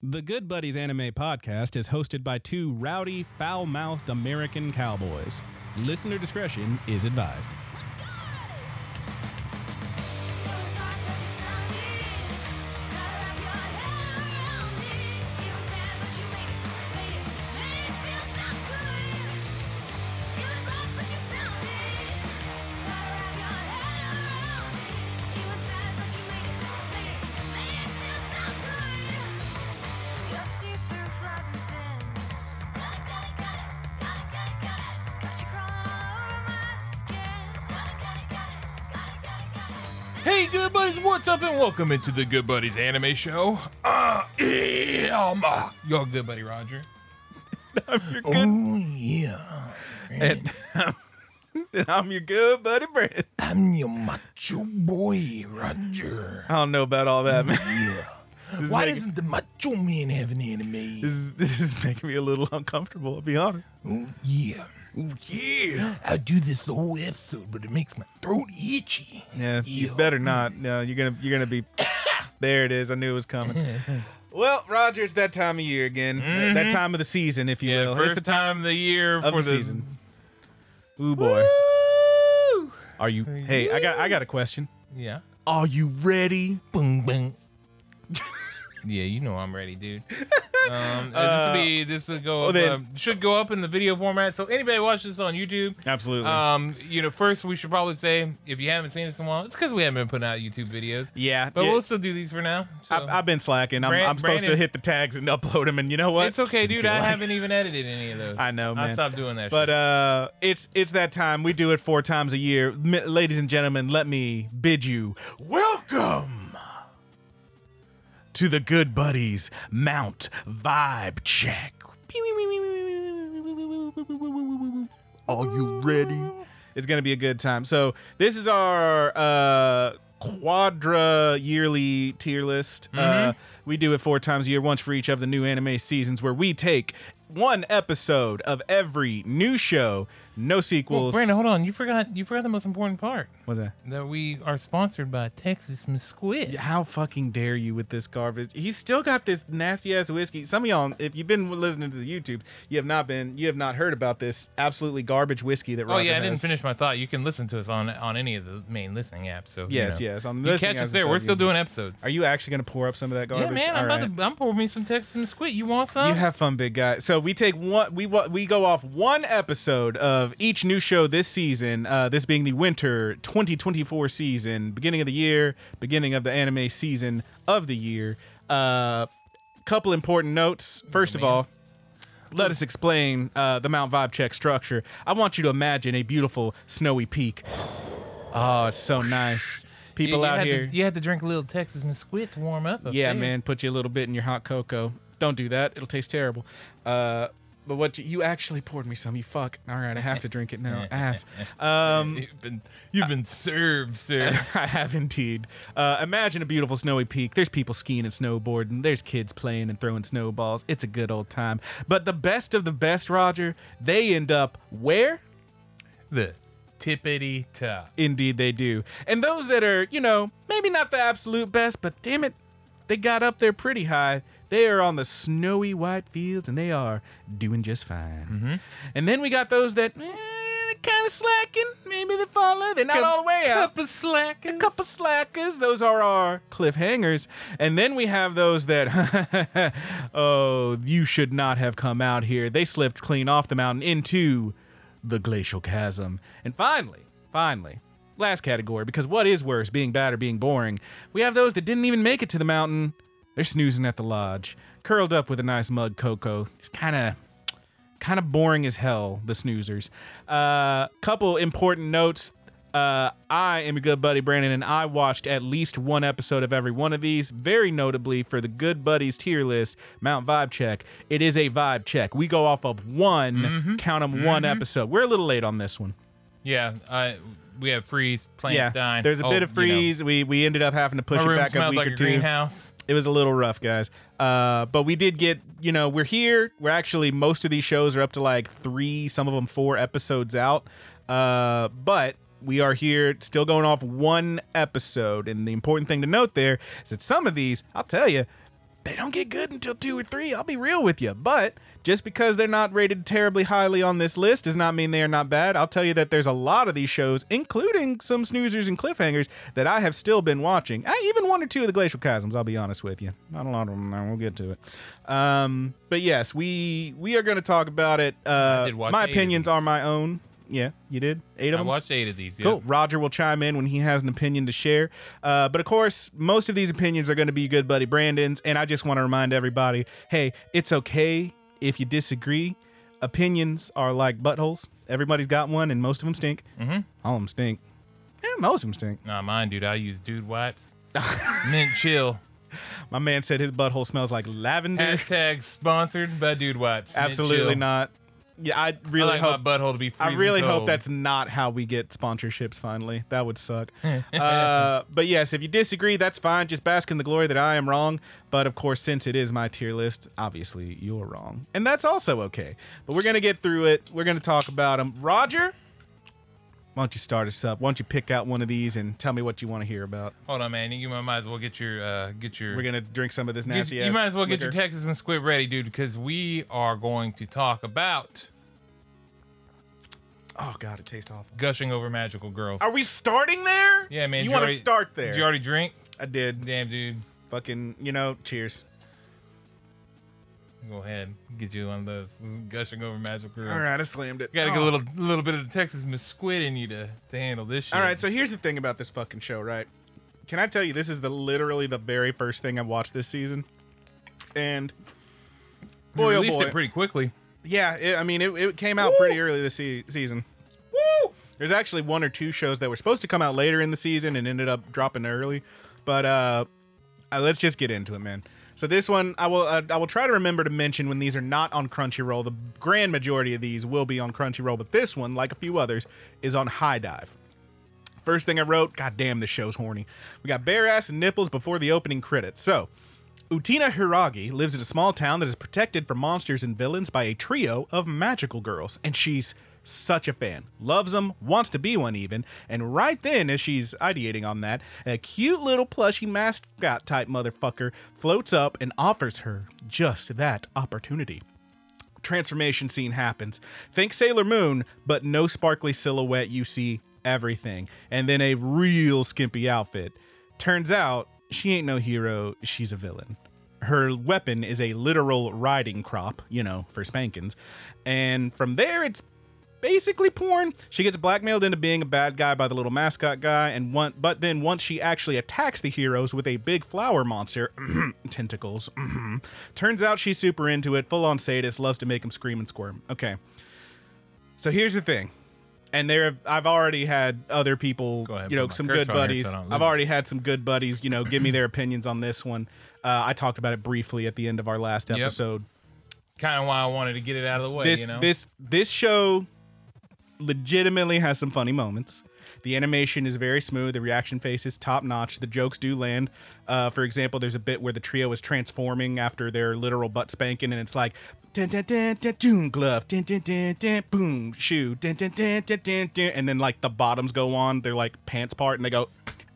The Good Buddies Anime Podcast is hosted by two rowdy, foul mouthed American cowboys. Listener discretion is advised. Up, and welcome into the Good Buddies Anime Show. Uh, I'm uh, your good buddy Roger. Oh yeah, And, and I'm your good buddy Brent. I'm your macho boy, Roger. I don't know about all that, man. Yeah. is Why making- doesn't the macho man have an anime? This is, this is making me a little uncomfortable, I'll be honest. Oh yeah, oh yeah. I do this the whole episode, but it makes my throat itchy. Yeah, you Ew. better not. No, you're gonna you're gonna be. there it is. I knew it was coming. well, Roger, it's that time of year again. That- That mm-hmm. time of the season, if you Yeah, will. It's first the time of the year of for the the season. Ooh boy, Woo! are you? Hey, I got I got a question. Yeah, Are you ready? Boom, boom. yeah, you know I'm ready, dude. Um, this will be this will go well up, then- um, should go up in the video format. So anybody watch this on YouTube, Absolutely. um, you know, first we should probably say if you haven't seen us in a while, it's because we haven't been putting out YouTube videos. yeah, But yeah. we'll still do these for now. So. I've, I've been slacking. I'm, Brand- I'm supposed to hit the tags and upload them, and you know what? it's okay, dude. I like- haven't even edited any of those. I know, man. I stopped doing that. But shit. uh, it's it's that time. We do it four times a year, M- ladies and gentlemen. Let me bid you welcome to the Good Buddies Mount Vibe Check. Are you ready? It's gonna be a good time. So this is our uh quadra yearly tier list. Uh we do it four times a year, once for each of the new anime seasons where we take one episode of every new show, no Well, sequels. Brandon, hold on. You forgot. You forgot the most important part. What's that? That we are sponsored by Texas Mesquite. How fucking dare you with this garbage? He's still got this nasty ass whiskey. Some of y'all, if you've been listening to the YouTube, you have not been, you have not heard about this absolutely garbage whiskey that. Oh Roger yeah, I didn't finish my thought. You can listen to us on on any of the main listening apps. So you Yes, know. yes, on the you catch us there. We're still doing episodes. Are you actually going to pour up some of that garbage? yeah, man. I'm All about right. to. I'm pouring me some Texas Mesquite. You want some? You have fun, big guy. So we take one. We we go off one episode of each new show this season. Uh, this being the winter 2024 season, beginning of the year, beginning of the anime season of the year. Uh, couple important notes. First of all, let us explain uh, the Mount Vibe Check structure. I want you to imagine a beautiful snowy peak. Oh, it's so nice. People you out here. To, you had to drink a little Texas Mesquite to warm up. up Yeah, there. man, put you a little bit in your hot cocoa. Don't do that; it'll taste terrible. Uh, but what you, you actually poured me some? You fuck. All right, I have to drink it now. Ass. Um, You've been you've been served, sir. I have indeed. Uh, imagine a beautiful snowy peak. There's people skiing and snowboarding. There's kids playing and throwing snowballs. It's a good old time. But the best of the best, Roger, they end up where? the tippity top. Indeed, they do. And those that are, you know, maybe not the absolute best, but damn it, they got up there pretty high. They are on the snowy white fields and they are doing just fine. And then we got those that, eh, kind of slacking. Maybe they're falling. They're not all the way out. Cup of slack. A couple slackers. Those are our cliffhangers. And then we have those that, oh, you should not have come out here. They slipped clean off the mountain into the glacial chasm. And finally, finally, last category, because what is worse, being bad or being boring? We have those that didn't even make it to the mountain. They're snoozing at the lodge, curled up with a nice mug cocoa. It's kind of kind of boring as hell the snoozers. Uh couple important notes. Uh i am your good buddy brandon and i watched at least one episode of every one of these very notably for the good buddies tier list mount vibe check. It is a vibe check. We go off of one count 'em one episode. We're a little late on this one. Yeah, I we have freeze, plants yeah dying. there's a Oh, bit of you know. freeze. We we ended up having to push My it back a week like or a two. greenhouse. It was a little rough, guys. Uh, but we did get, you know, we're here. We're actually most of these shows are up to like three, some of them four episodes out. Uh, but we are here, still going off one episode. And the important thing to note there is that some of these, I'll tell you, they don't get good until two or three. I'll be real with you. But just because they're not rated terribly highly on this list does not mean they are not bad. I'll tell you that there's a lot of these shows, including some snoozers and cliffhangers, that I have still been watching. I, even one or two of the Glacial Chasms, I'll be honest with you. Not a lot of them. We'll get to it. Um, but yes, we we are going to talk about it. Uh, my opinions are my own. Yeah, you did eight of I watched eight of these. Cool. Yep. Roger will chime in when he has an opinion to share. Uh, but of course, most of these opinions are going to be good buddy Brandon's. And I just want to remind everybody hey, it's okay if you disagree. Opinions are like buttholes. Everybody's got one, and most of them stink. Mm-hmm. All of them stink. Yeah, most of them stink. Nah, mine, dude. I use dude wipes. Mint chill. My man said his butthole smells like lavender. Hashtag sponsored by dude wipes. Mint Absolutely chill. not. Yeah, I I really like hope my butthole to be. I really hope that's not how we get sponsorships finally. That would suck. uh, but yes, if you disagree, that's fine. Just bask in the glory that I am wrong. But of course, since it is my tier list, obviously you're wrong. And that's also okay. But we're going to get through it. We're going to talk about them. Roger, why don't you start us up? Why don't you pick out one of these and tell me what you want to hear about? Hold on, man. You might as well get your uh, get your. We're going to drink some of this nasty you ass might as well get your liquor. Texas and Squid ready, dude, because we are going to talk about Oh, God, it tastes awful. gushing over magical girls. Are we starting there? Yeah, man. You want to start there? Did you already drink? I did. Damn, dude. Fucking, you know, cheers. Go ahead, get you one of those gushing over magic girls. All right, I slammed it. You gotta Oh. get a little, little bit of the Texas Miss Squid in you to, to handle this shit. All right, so here's the thing about this fucking show, right? Can I tell you this is the literally the very first thing I watched this season, and boy oh released boy, it pretty quickly. yeah, it, I mean it, it came out pretty early this se- season. Woo! There's actually one or two shows that were supposed to come out later in the season and ended up dropping early, but uh, uh let's just get into it, man. So this one, I will uh, I will try to remember to mention when these are not on Crunchyroll. The grand majority of these will be on Crunchyroll, but this one, like a few others, is on HIDIVE. First thing I wrote, God damn, this show's horny. We got bare ass and nipples before the opening credits. So, Utena Hiiragi lives in a small town that is protected from monsters and villains by a trio of magical girls, and she's such a fan. Loves them, wants to be one even, and right then, as she's ideating on that, a cute little plushy mascot type motherfucker floats up and offers her just that opportunity transformation scene happens. Think Sailor Moon, but no sparkly silhouette. You see everything. And then a real skimpy outfit. Turns out she ain't no hero, she's a villain. Her weapon is a literal riding crop, you know, for spankings. And from there, it's basically porn. She gets blackmailed into being a bad guy by the little mascot guy, and one, but then once she actually attacks the heroes with a big flower monster, tentacles, turns out she's super into it, full on sadist, loves to make him scream and squirm. Okay, so here's the thing, and there I've already had other people, ahead, you know, some good buddies. so I don't lose I've already had some good buddies, you know, give me their opinions on this one. Uh, I talked about it briefly at the end of our last Yep. episode Kind of why I wanted to get it out of the way, this you know. this this show legitimately has some funny moments. The animation is very smooth. The reaction face is top notch. The jokes do land. Uh, for example, there's a bit where the trio is transforming after their literal butt spanking, and it's like, dun, dun, dun, dun, doom glove, dun, dun, dun, dun, boom shoe, dun, dun, dun, dun, dun, dun, and then like the bottoms go on, their like pants part, and they go,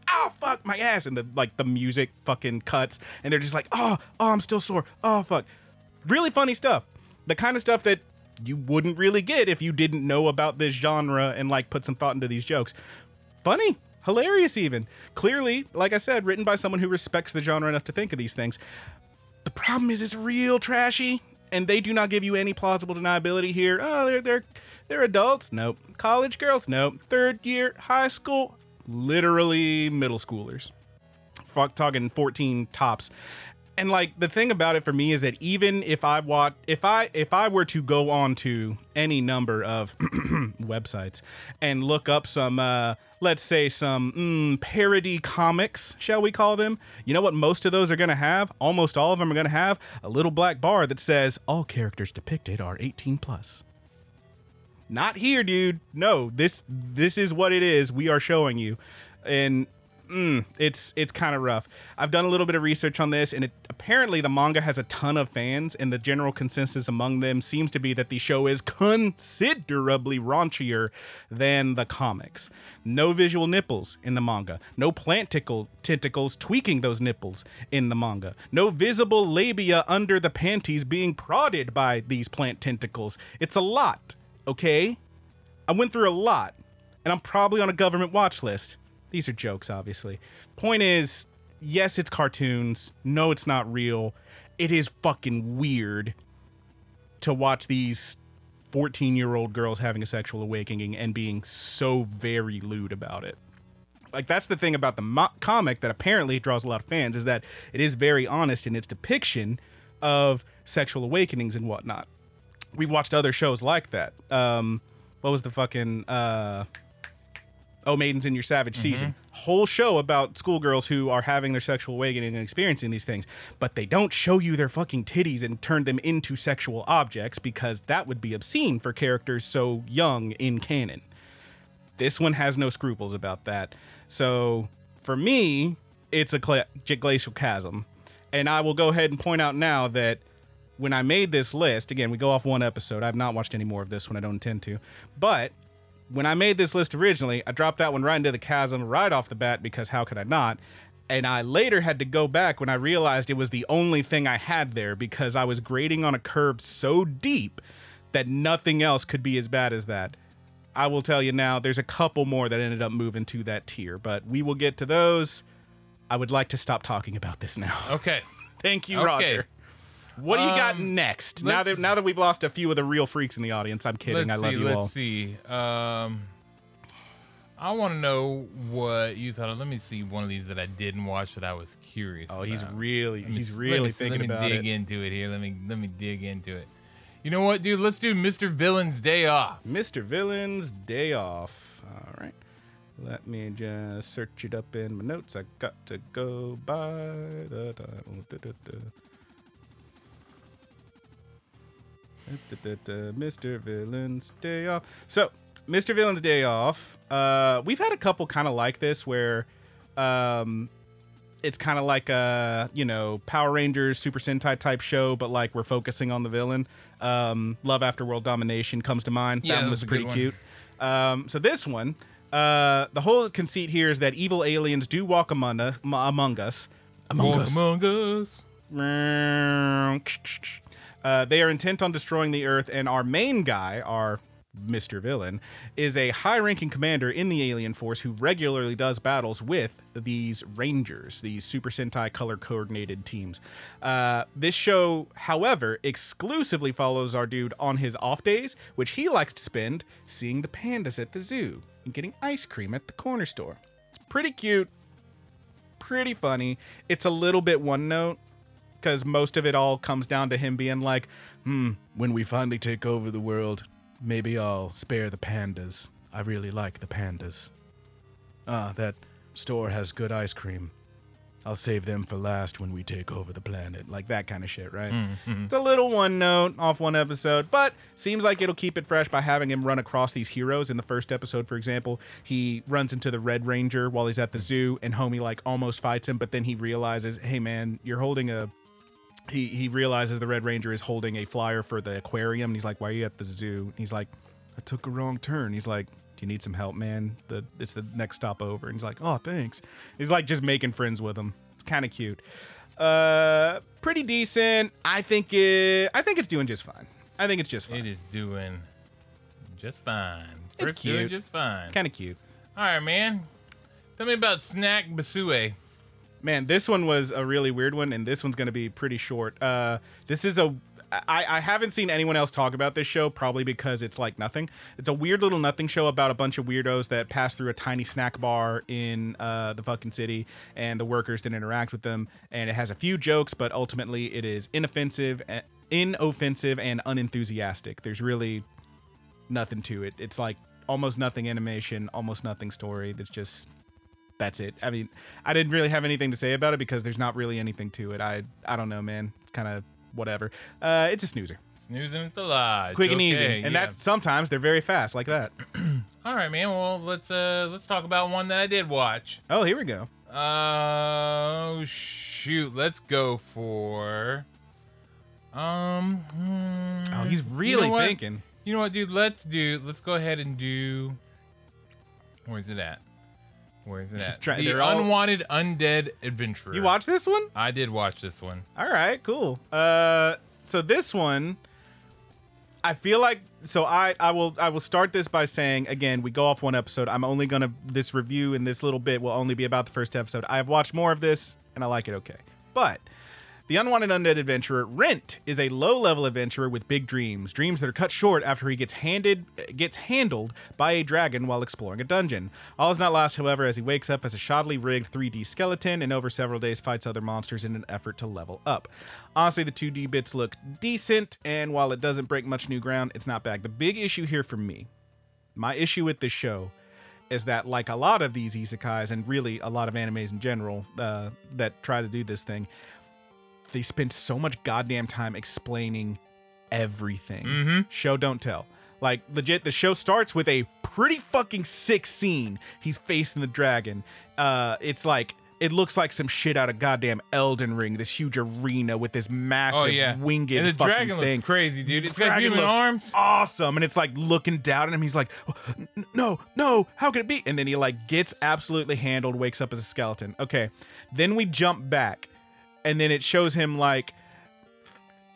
oh fuck my ass, and the like the music fucking cuts, and they're just like, oh, oh, I'm still sore, oh fuck, really funny stuff. The kind of stuff that you wouldn't really get if you didn't know about this genre and like put some thought into these jokes. Funny, hilarious, even. Clearly, like I said, written by someone who respects the genre enough to think of these things. The problem is it's real trashy, and they do not give you any plausible deniability here. Oh, they're they're they're adults. Nope. College girls. Nope. Third year high school. Literally middle schoolers. Fuck talking 14 tops. And like the thing about it for me is that even if I watch if I if I were to go on to any number of websites and look up some uh let's say some mm, parody comics, shall we call them? You know what most of those are going to have? Almost all of them are going to have a little black bar that says all characters depicted are 18 plus. Not here, dude. No, this this is what it is. We are showing you. And mm, it's it's kind of rough. I've done a little bit of research on this, and it apparently the manga has a ton of fans, and the general consensus among them seems to be that the show is considerably raunchier than the comics. No visual nipples in the manga. No plant tickle tentacles tweaking those nipples in the manga. No visible labia under the panties being prodded by these plant tentacles. It's a lot, okay? I went through a lot, and I'm probably on a government watch list. These are jokes, obviously. Point is, yes, it's cartoons. No, it's not real. It is fucking weird to watch these 14 year old girls having a sexual awakening and being so very lewd about it. Like, that's the thing about the mo- comic that apparently draws a lot of fans is that it is very honest in its depiction of sexual awakenings and whatnot. We've watched other shows like that. Um, what was the fucking uh Oh Maidens in Your Savage mm-hmm. season? Whole show about schoolgirls who are having their sexual awakening and experiencing these things, but they don't show you their fucking titties and turn them into sexual objects because that would be obscene for characters so young in canon. This one has no scruples about that. So for me, it's a glacial chasm. And I will go ahead and point out now that when I made this list, again, we go off one episode. I've not watched any more of this one. I don't intend to. But when I made this list originally, I dropped that one right into the chasm right off the bat because how could I not? And I later had to go back when I realized it was the only thing I had there because I was grading on a curve so deep that nothing else could be as bad as that. I will tell you now, there's a couple more that ended up moving to that tier, but we will get to those. I would like to stop talking about this now. Okay. Thank you, Okay. Roger. What do you got Um, next? Now let's- that now that we've lost a few of the real freaks in the audience, I'm kidding. Let's I love see. you let's all. see. Um, I want to know what you thought. of Let me see one of these that I didn't watch that I was curious. Oh, he's about. really Let me he's really me, thinking let me about dig it. into it here. Let me let me dig into it. You know what, dude? Let's do Mr. Villain's Day Off. Mr. Villain's Day Off. All right. Let me just search it up in my notes. I got to go by the time. Da, da. Da, Mr. Villain's Day Off. So, Mr. Villain's Day Off. Uh, we've had a couple kind of like this where um, it's kind of like a you know Power Rangers Super Sentai type show, but like we're focusing on the villain. Um, Love After World Domination comes to mind. Yeah, that that one was was pretty cute. Um, so this one, uh, the whole conceit here is that evil aliens do walk among us. Among us. Among Walk us. Among Us. Uh, they are intent on destroying the Earth, and our main guy, our Mr. Villain, is a high ranking commander in the alien force who regularly does battles with these Rangers, these Super Sentai color coordinated teams. Uh, this show, however, exclusively follows our dude on his off days, which he likes to spend seeing the pandas at the zoo and getting ice cream at the corner store. It's pretty cute, pretty funny. It's a little bit one note because most of it all comes down to him being like, hmm, when we finally take over the world, maybe I'll spare the pandas. I really like the pandas. Ah, that store has good ice cream. I'll save them for last when we take over the planet. Like that kind of shit, right? It's a little one note off one episode, but seems like it'll keep it fresh by having him run across these heroes. In the first episode, for example, he runs into the Red Ranger while he's at the zoo, and homie like almost fights him, but then he realizes, hey man, you're holding a he he realizes the Red Ranger is holding a flyer for the aquarium. And he's like, "Why are you at the zoo?" And he's like, "I took a wrong turn." He's like, "Do you need some help, man? The it's the next stop over." And he's like, "Oh, thanks." He's like just making friends with him. It's kind of cute. Uh, pretty decent. I think it. I think it's doing just fine. I think it's just fine. It is doing just fine. It's First doing cute. just fine. Kind of cute. All right, man. Tell me about Snack Basue. Man, this one was a really weird one, and this one's going to be pretty short. Uh, this is a. I, I haven't seen anyone else talk about this show, probably because it's like nothing. It's a weird little nothing show about a bunch of weirdos that pass through a tiny snack bar in uh, the fucking city, and the workers then interact with them. And it has a few jokes, but ultimately it is inoffensive, eh, inoffensive, and unenthusiastic. There's really nothing to it. It's like almost nothing animation, almost nothing story. That's just that's it. I mean, I didn't really have anything to say about it because there's not really anything to it. I I don't know, man. It's kind of whatever. Uh, it's a snoozer, Snoozing at the lodge. quick and Okay, easy, and yeah. that's sometimes they're very fast like that. all right, man. Well, let's uh let's talk about one that I did watch. Oh, here we go. Oh shoot, let's go for. Um. hmm, Oh, he's you know really thinking. You know what, dude? Let's do. Let's go ahead and do. Where's it at? Where's it He's at? try- the they're all- unwanted undead adventurer. You watch this one? I did watch this one. All right, cool. Uh, so this one, I feel like so I I will I will start this by saying again we go off one episode. I'm only gonna this review in this little bit will only be about the first episode. I have watched more of this and I like it okay, but. The Unwanted Undead Adventurer, Rentt, is a low-level adventurer with big dreams, dreams that are cut short after he gets handed gets handled by a dragon while exploring a dungeon. All is not lost, however, as he wakes up as a shoddily rigged 3D skeleton and over several days fights other monsters in an effort to level up. Honestly, the 2D bits look decent, and while it doesn't break much new ground, it's not bad. The big issue here for me, my issue with this show, is that like a lot of these isekais and really a lot of animes in general uh, that try to do this thing, they spend so much goddamn time explaining everything. Show don't tell. Like legit, the show starts with a pretty fucking sick scene. He's facing the dragon. Uh, it's like it looks like some shit out of goddamn Elden Ring. This huge arena with this massive Oh yeah, winged and the fucking dragon thing. looks crazy, dude. It's got Dragon human looks arms. Awesome. And it's like looking down at him. He's like, "Oh, no, no, how could it be? And then he like gets absolutely handled, wakes up as a skeleton. Okay. Then we jump back. And then it shows him like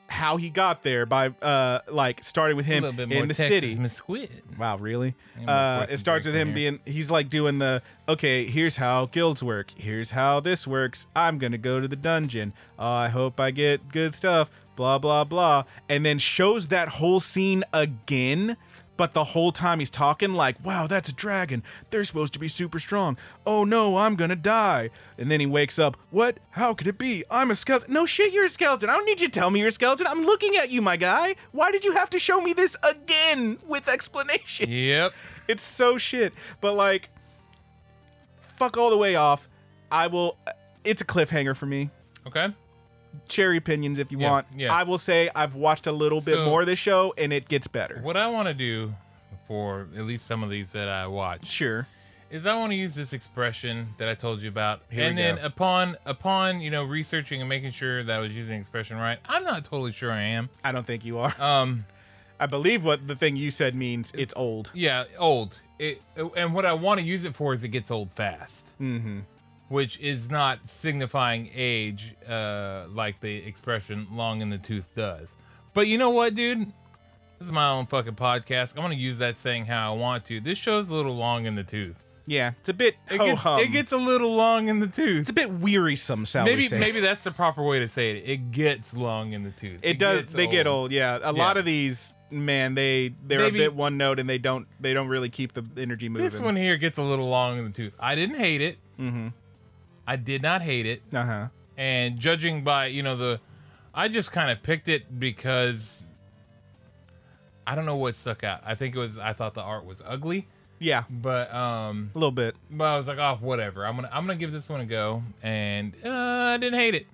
how he got there by uh like starting with him little bit more in the Texas city. Mesquite. Wow, really? Yeah, Uh, it starts with him in being, he's like doing the, okay, here's how guilds work. Here's how this works. I'm going to go to the dungeon. Uh, I hope I get good stuff. Blah, blah, blah. And then shows that whole scene again. But the whole time he's talking like, wow, that's a dragon. They're supposed to be super strong. Oh no, I'm gonna die. And then he wakes up. What? How could it be? I'm a skeleton. No shit, you're a skeleton. I don't need you to tell me you're a skeleton. I'm looking at you, my guy. Why did you have to show me this again with explanation? Yep. It's so shit. But like, fuck all the way off. I will. Uh, it's a cliffhanger for me. Okay. Cherry opinions if you Yeah, want. yeah. I will say I've watched a little bit So- more of this show and it gets better. What I want to do for at least some of these that I watch Sure. is I want to use this expression that I told you about, Here and then go. upon upon you know researching and making sure that I was using the expression right. I'm not totally sure I am. I don't think you are. Um, I believe what the thing you said means it's old. yeah, old. It, and what I want to use it for is it gets old fast. Mm-hmm. Which is not signifying age, uh, like the expression "long in the tooth" does. But you know what, dude? This is my own fucking podcast. I'm gonna use that saying how I want to. This show's a little long in the tooth. Yeah, it's a bit It gets, it gets a little long in the tooth. it's a bit wearisome, shall we maybe say. maybe that's the proper way to say it. It gets long in the tooth. it does. gets They get old. Yeah, a lot of these, man, they they're Maybe- a bit one note and they don't they don't really keep the energy moving. This one here gets a little long in the tooth. I didn't hate it. Mm-hmm. I did not hate it. Uh huh. And judging by you know the, I just kind of picked it because I don't know what stuck out. I think it was I thought the art was ugly, Yeah, but um, a little bit. but I was like, oh, whatever. I'm gonna I'm gonna give this one a go, and uh, I didn't hate it,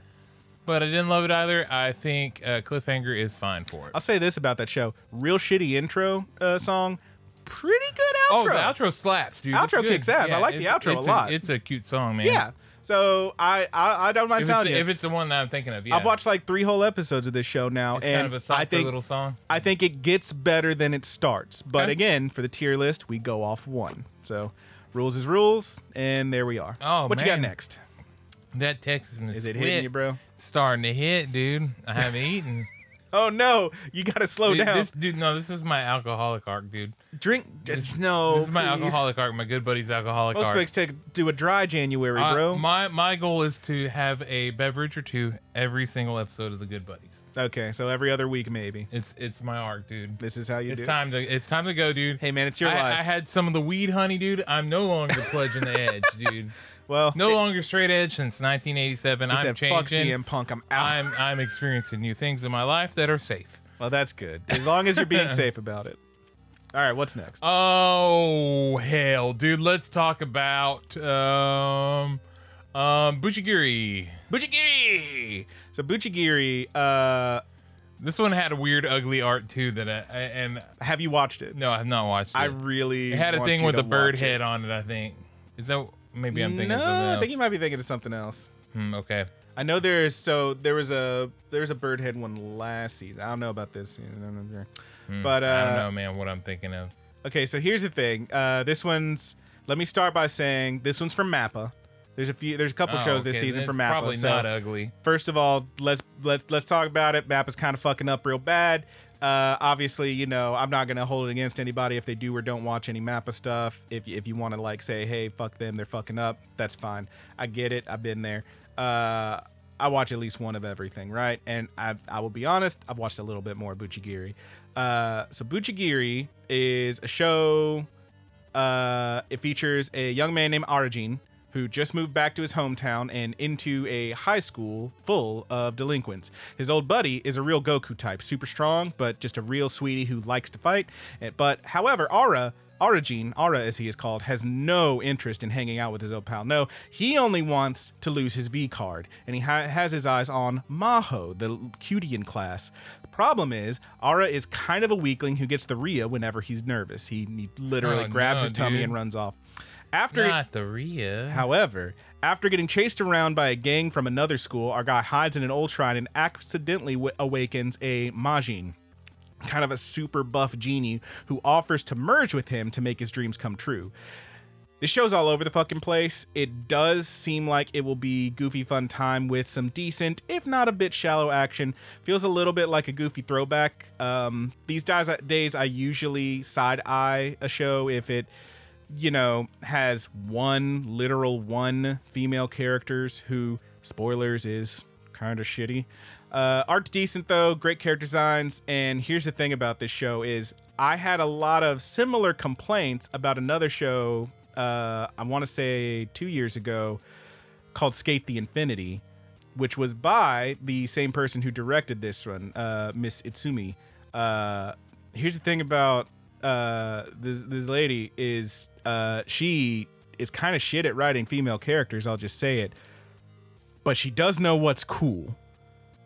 but I didn't love it either. I think uh, Cliffhanger is fine for it. I'll say this about that show: real shitty intro uh, song, pretty good outro. Oh, the outro slaps, dude. Outro kicks ass. I like the outro a it's lot. it's a cute song, man. Yeah. So I I, I don't mind If telling you. if it's the one that I'm thinking of, yeah. I've watched like three whole episodes of this show now, It's and kind of I think little song. I think it gets better than it starts. But Okay. again, for the tier list, we go off one. So rules is rules, and there we are. Oh, what you got next? That Texas Is it hitting you, bro? Starting to hit, dude. I haven't eaten. Oh no, you gotta slow dude, down. This dude, no, this is my alcoholic arc, dude. Drink. It's, no, this is my please. alcoholic arc, my good buddy's alcoholic Most arc. folks take do a dry January, Uh, bro. my my goal is to have a beverage or two every single episode of the Good Buddies. okay, so every other week maybe. It's it's my arc, dude. This is how you It's do. it. time to it's time to go, dude. Hey man, it's your I, life. I had some of the weed honey, dude. I'm no longer pledging the edge, dude. well, No longer straight edge since 1987. I'm said, "Fuck. CM Punk, I'm out." I'm I'm experiencing new things in my life that are safe. well, that's good as long as you're being safe about it. All right, what's next? Oh hell, dude! Let's talk about um um Buchigiri. Buchigiri. So Buchigiri, uh, This one had a weird, ugly art too. That I, I and have you watched it? no, I've not watched it. I really. it had a thing with a bird watch it. head on it. I think is that maybe I'm thinking no, of something I think you might be thinking of something else. Hmm, okay. I know there's so there was a there was a Birdhead one last season. I don't know about this, but uh, Hmm, I don't know, man, what I'm thinking of. Okay, so here's the thing. Uh, this one's. Let me start by saying this one's from Mappa. There's a few. There's a couple Oh, shows this okay, season from Mappa. Probably so not ugly. first of all, let's let's let's talk about it. Mappa's kind of fucking up real bad. Uh, obviously, you know I'm not gonna hold it against anybody if they do or don't watch any Mappa stuff. If if you want to like say, hey, fuck them, they're fucking up. That's fine. I get it. I've been there. Uh, I watch at least one of everything, right? And I I will be honest, I've watched a little bit more Buchigiri. Uh, so Buchigiri is a show uh, it features a young man named Arajin who just moved back to his hometown and into a high school full of delinquents. His old buddy is a real Goku type, super strong, but just a real sweetie who likes to fight. Eh, But however, Ara, Arajin, Ara as he is called, has no interest in hanging out with his old pal. No, he only wants to lose his V card, and he ha- has his eyes on Maho, the Cutian class. The problem is, Ara is kind of a weakling who gets the Rhea whenever he's nervous. He, he literally Oh, grabs no, his tummy dude. and runs off. After Not the Rhea. However, after getting chased around by a gang from another school, our guy hides in an old shrine and accidentally w- awakens a Majin, kind of a super buff genie who offers to merge with him to make his dreams come true. This show's all over the fucking place. It does seem like it will be goofy fun time with some decent, if not a bit shallow action. Feels a little bit like a goofy throwback. Um, these days, days I usually side eye a show if it you know, has one literal one female characters who, spoilers, is kind of shitty. Uh, art's decent though, great character designs, and here's the thing about this show is I had a lot of similar complaints about another show. Uh, I want to say two years ago, called SK8 the Infinity, which was by the same person who directed this one, uh, Miss Utsumi. Uh, here's the thing about uh, this this lady is uh, she is kind of shit at writing female characters. I'll just say it, but she does know what's cool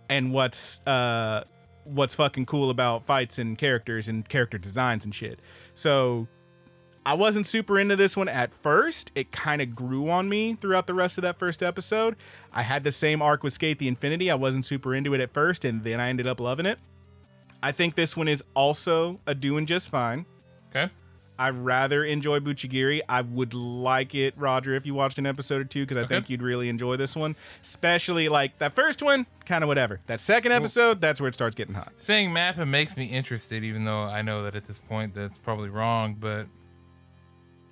and what's uh, what's fucking cool about fights and characters and character designs and shit. So I wasn't super into this one at first. It kind of grew on me throughout the rest of that first episode. I had the same arc with SK8 the Infinity. I wasn't super into it at first, and then I ended up loving it. I think this one is also a doing just fine. Okay. I rather enjoy Buchigiri. I would like it, Roger, if you watched an episode or two, because I Okay. think you'd really enjoy this one. Especially like that first one, kind of whatever. That second episode, that's where it starts getting hot. Saying Mappa makes me interested, even though I know that at this point that's probably wrong, but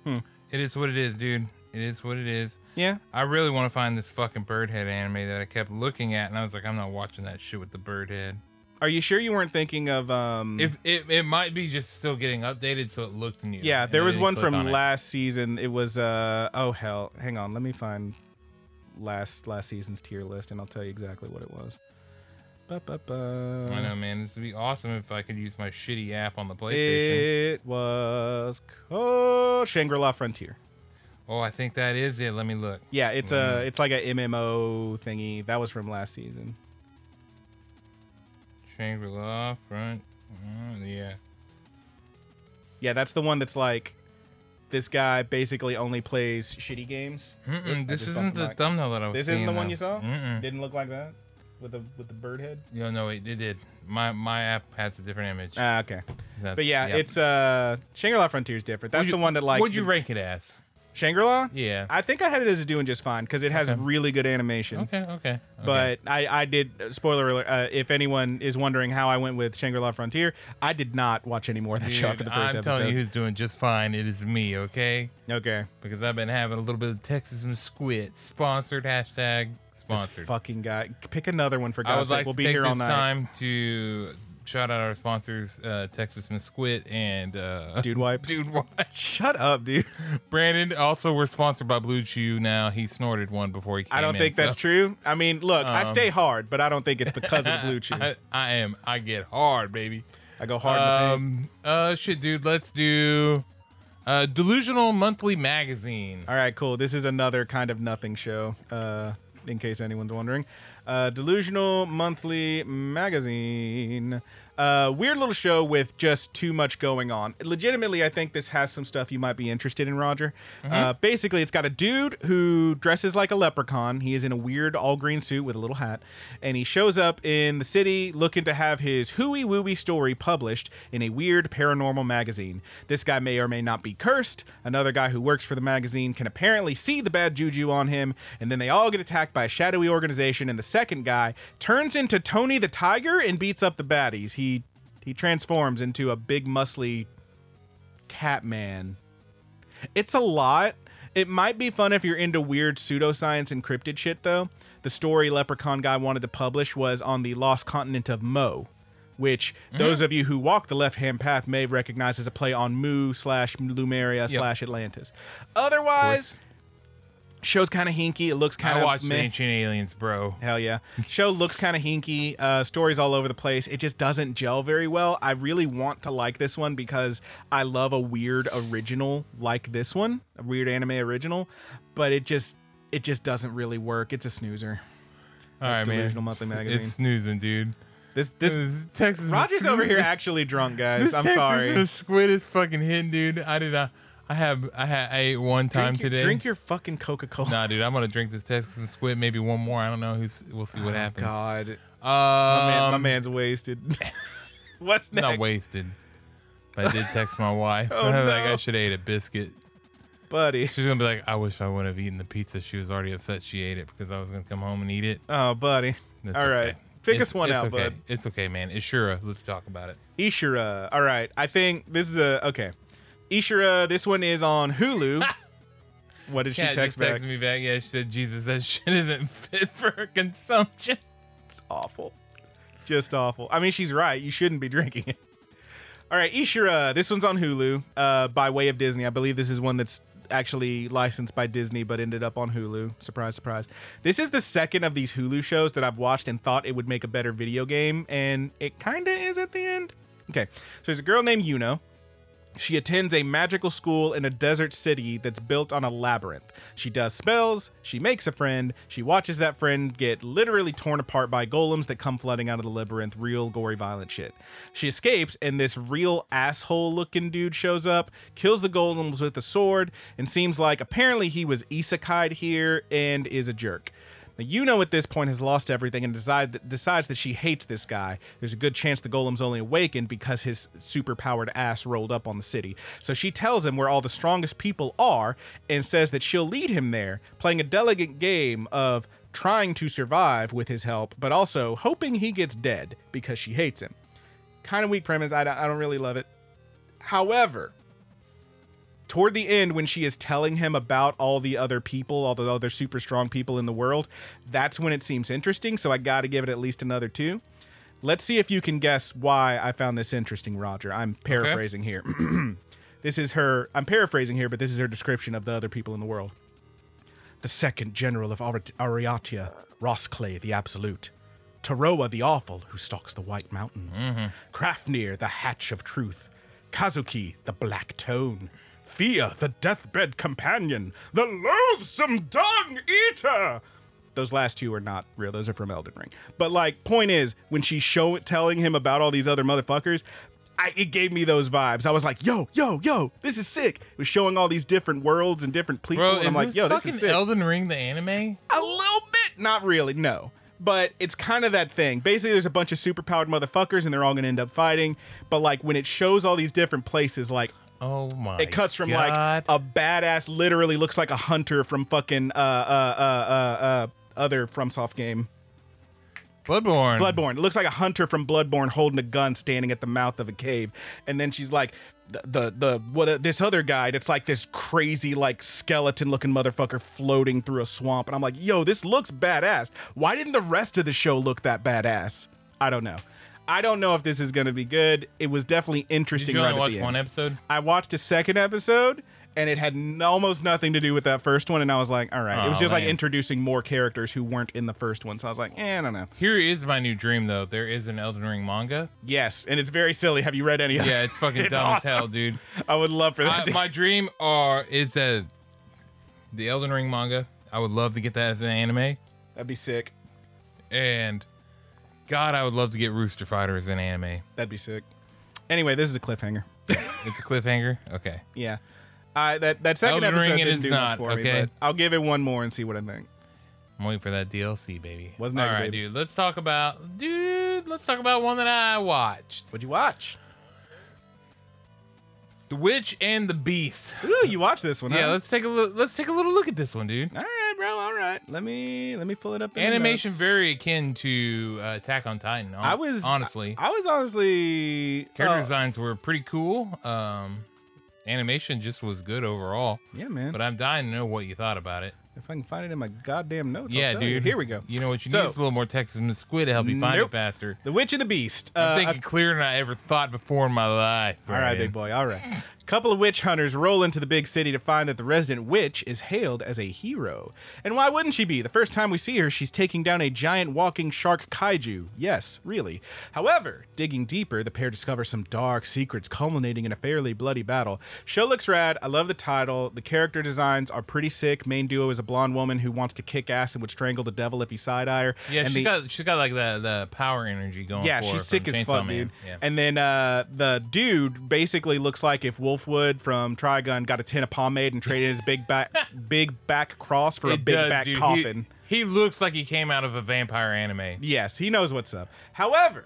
Hmm. it is what it is, dude. It is what it is. Yeah. I really want to find this fucking bird head anime that I kept looking at, and I was like, I'm not watching that shit with the bird head. Are you sure you weren't thinking of um If it, it might be just still getting updated, so it looked new. Yeah, there was one from last season. It was uh oh hell, hang on, let me find last last season's tier list and I'll tell you exactly what it was. Ba-ba-ba. I know, man. This would be awesome if I could use my shitty app on the PlayStation. It was oh, Shangri-La Frontier. oh, I think that is it. Let me look. Yeah, it's a it's like a MMO thingy. That was from last season. Shangri-La front. yeah. Yeah, that's the one that's like this guy basically only plays shitty games. Oop, this isn't the thumbnail that I was This isn't the one though. you saw? Mm-mm. Didn't look like that with the with the bird head. No, no, it, it did. My my app has a different image. Ah, okay. That's- But yeah, yep. it's uh Shangri-La Frontier is different. That's the one that like What'd you rank it as? Shangri-La? Yeah. I think I had it as a doing just fine because it has Okay. really good animation. Okay, okay. okay. But I, I did spoiler alert. Uh, if anyone is wondering how I went with Shangri-La Frontier, I did not watch any more of that show after the first I'm episode. telling you who's doing just fine. It is me, okay? okay, Because I've been having a little bit of Texas and Squid sponsored hashtag Sponsored. this fucking guy. Pick another one for I God's sake. like We'll be take here this all night. time to shout out our sponsors, uh, Texas Squid and uh, Dude wipes. Dude Watch. Shut up, dude. Brandon. Also, we're sponsored by Blue Chew. Now he snorted one before he came I don't in, think that's so- true. I mean, look, I Um, stay hard, but I don't think it's because of blue chew. I, I am. I get hard, baby. I go hard. Um. Uh. Shit, dude. Let's do. Uh, Delusional Monthly Magazine. All right, cool. This is another kind of nothing show, uh, in case anyone's wondering. Uh, Delusional Monthly Magazine. Uh, weird little show with just too much going on. Legitimately, I think this has some stuff you might be interested in, Roger. Uh, basically, it's got a dude who dresses like a leprechaun. He is in a weird all green suit with a little hat, and he shows up in the city looking to have his hooey wooey story published in a weird paranormal magazine. This guy may or may not be cursed. Another guy who works for the magazine can apparently see the bad juju on him, and then they all get attacked by a shadowy organization. And the second guy turns into Tony the Tiger and beats up the baddies. He he transforms into a big muscly cat man. It's a lot. It might be fun if you're into weird pseudoscience and cryptid shit, though. The story Leprechaun Guy wanted to publish was on the lost continent of Mo, which mm-hmm. those of you who walk the left hand path may recognize as a play on Mu slash Lemuria slash Atlantis. Otherwise, show's kind of hinky. It looks kind I of watched meh. Ancient Aliens, bro. Hell yeah. Show looks kind of hinky. Uh, stories all over the place. It just doesn't gel very well. I really want to like this one because I love a weird original like this one, a weird anime original, but it just it just doesn't really work. It's a snoozer. All right, man. Monthly It's- Magazine. It's snoozing, dude. This this This Texas Roger's over here actually drunk, guys. This I'm Texas sorry. squid is fucking hitting, dude. I did not. I have. I had. I ate one time Drink your, today. drink your fucking Coca Cola. Nah, dude. I'm gonna drink this Texas and squid. Maybe one more. I don't know. Who's? We'll see what happens. Oh, God, Um, my, man, my man's wasted. What's next, not wasted. But I did text my wife. Oh, like. I should have ate a biscuit. buddy? She's gonna be like, I wish I wouldn't have eaten the pizza. She was already upset she ate it because I was gonna come home and eat it. Oh, buddy. That's All right. okay. Pick It's- us one out, okay. bud. It's okay, man. Ishura. Let's talk about it. Ishura. All right. I think this is a okay. Ishura. This one is on Hulu. what did she Kat text just back? texted me back. Yeah, she said, Jesus, that shit isn't fit for consumption. It's awful. Just awful. I mean, she's right. You shouldn't be drinking it. All right, Ishura. This one's on Hulu uh, by way of Disney. I believe this is one that's actually licensed by Disney but ended up on Hulu. Surprise, surprise. This is the second of these Hulu shows that I've watched and thought it would make a better video game, and it kind of is at the end. Okay, so there's a girl named Yuno. She attends a magical school in a desert city that's built on a labyrinth. She does spells, she makes a friend, she watches that friend get literally torn apart by golems that come flooding out of the labyrinth, real gory, violent shit. She escapes, and this real asshole looking dude shows up, kills the golems with a sword, and seems like apparently he was isekai'd here and is a jerk. Now, Yuno at this point has lost everything and decide, decides that she hates this guy. There's a good chance the golem's only awakened because his superpowered ass rolled up on the city. So she tells him where all the strongest people are and says that she'll lead him there, playing a delicate game of trying to survive with his help, but also hoping he gets dead because she hates him. Kind of weak premise. I I don't really love it. However, toward the end when she is telling him about all the other people all the other super strong people in the world that's when it seems interesting. So i gotta give it at least another two. Let's see if you can guess why i found this interesting roger. I'm paraphrasing here. This is her i'm paraphrasing here but this is her description of the other people in the world. The second general of Ari- Aureatia rosclay the absolute. Toroa the Awful, who stalks the White Mountains. Mm-hmm. Krafnir, the Hatch of Truth. Kazuki, the Black Tone. Fia, the Deathbed Companion. The Loathsome Dung Eater. Those last two are not real. Those are from Elden Ring. But like, point is, when she's show telling him about all these other motherfuckers, I, it gave me those vibes. I was like, yo, yo, yo, this is sick. It was showing all these different worlds and different people, Bro, and I'm like, yo, this is sick. Elden Ring the anime? A little bit. Not really, no. But it's kind of that thing. Basically, there's a bunch of superpowered motherfuckers, and they're all going to end up fighting. But like when it shows all these different places, like Oh my! it cuts from God. like a badass, literally looks like a hunter from fucking uh uh uh uh, uh other FromSoft game. Bloodborne. Bloodborne. It looks like a hunter from Bloodborne holding a gun, standing at the mouth of a cave, and then she's like, the the, the what uh, this other guy that's like this crazy like skeleton looking motherfucker floating through a swamp, and I'm like, yo, this looks badass. Why didn't the rest of the show look that badass? I don't know. I don't know if this is gonna be good. It was definitely interesting. Did you right only at watch one end. episode? I watched a second episode. And it had n- almost nothing to do with that first one, and I was like, "All right." it was Oh, just like introducing more characters who weren't in the first one, so I was like, "Eh, I don't know." Here is my new dream, though. There is an Elden Ring manga. Yes, and it's very silly. Have you read any of it? Yeah, it's fucking It's dumb awesome. as hell, dude. I would love for that. I, to- my dream are is that the Elden Ring manga. I would love to get that as an anime. That'd be sick. And God, I would love to get Rooster Fighters in anime. That'd be sick. Anyway, this is a cliffhanger. It's a cliffhanger. Okay. Yeah. I that that second Elden episode Ring, it didn't is do not, much for me, okay? but I'll give it one more and see what I think. I'm waiting for that DLC, baby. Wasn't All that right, baby? dude. Let's talk about, dude. Let's talk about one that I watched: What'd you watch? The Witch and the Beast. Ooh, you watched this one? Yeah, huh? let's take a look. Let's take a little look at this one, dude. All right, bro. All right. Let me let me pull it up. in Animation very akin to uh, Attack on Titan. I was honestly I, was honestly character uh, designs were pretty cool. Um, animation just was good overall. Yeah, man. But I'm dying to know what you thought about it. If I can find it in my goddamn notes, I'll yeah, dude. you. Here we go. You know what you So- need is a little more Texas Miss Squid to help you find Nope. it faster. The Witch and the Beast. I'm Uh, thinking clearer than I ever thought before in my life. All right, big boy. All right. A couple of witch hunters roll into the big city to find that the resident witch is hailed as a hero. And why wouldn't she be? The first time we see her, she's taking down a giant walking shark kaiju. Yes, really. However, digging deeper, the pair discover some dark secrets culminating in a fairly bloody battle. Show looks rad. I love the title. The character designs are pretty sick. Main duo is a blonde woman who wants to kick ass and would strangle the devil if he side eye her. Yeah, and she's the- got she's got like the the power energy going. yeah, she's sick as fuck, dude. Yeah. And then uh, the dude basically looks like if Wolfwood from Trigun got a tin of pomade and traded his big back big back cross for a big does, back dude. He- coffin. He, looks like he came out of a vampire anime. Yes, he knows what's up. However,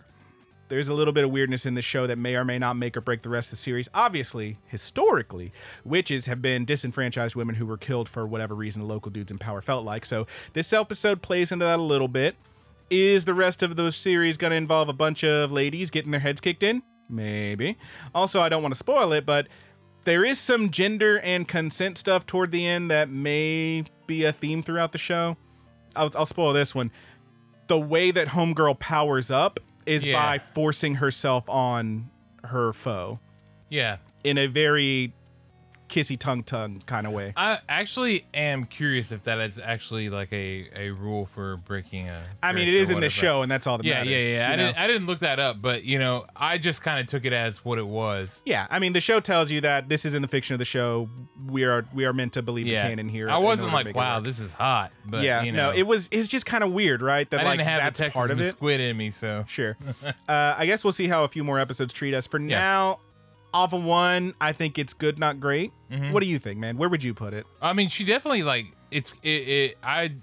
there's a little bit of weirdness in this show that may or may not make or break the rest of the series. Obviously, historically, witches have been disenfranchised women who were killed for whatever reason the local dudes in power felt like. So this episode plays into that a little bit. Is the rest of the series going to involve a bunch of ladies getting their heads kicked in? Maybe. Also, I don't want to spoil it, but there is some gender and consent stuff toward the end that may be a theme throughout the show. I'll, I'll spoil this one. The way that Homegirl powers up is Yeah. by forcing herself on her foe Yeah. in a very kissy tongue tongue kind of way. I actually am curious if that is actually like a, a rule for breaking a. I mean, it is in the show, and that's all that Yeah, matters. yeah, yeah. I know? didn't, I didn't look that up, but you know, I just kind of took it as what it was. yeah, I mean, the show tells you that this is in the fiction of the show. We are we are meant to believe Yeah, the canon here. I wasn't like, wow, this is hot, but yeah, you know, no, it was it's just kind of weird, right? That I like that's part of it. Squid in me, so Sure. uh, I guess we'll see how a few more episodes treat us. For now, off of one, I think it's good, not great. Mm-hmm. What do you think, man? Where would you put it? I mean, she definitely like it's it. it I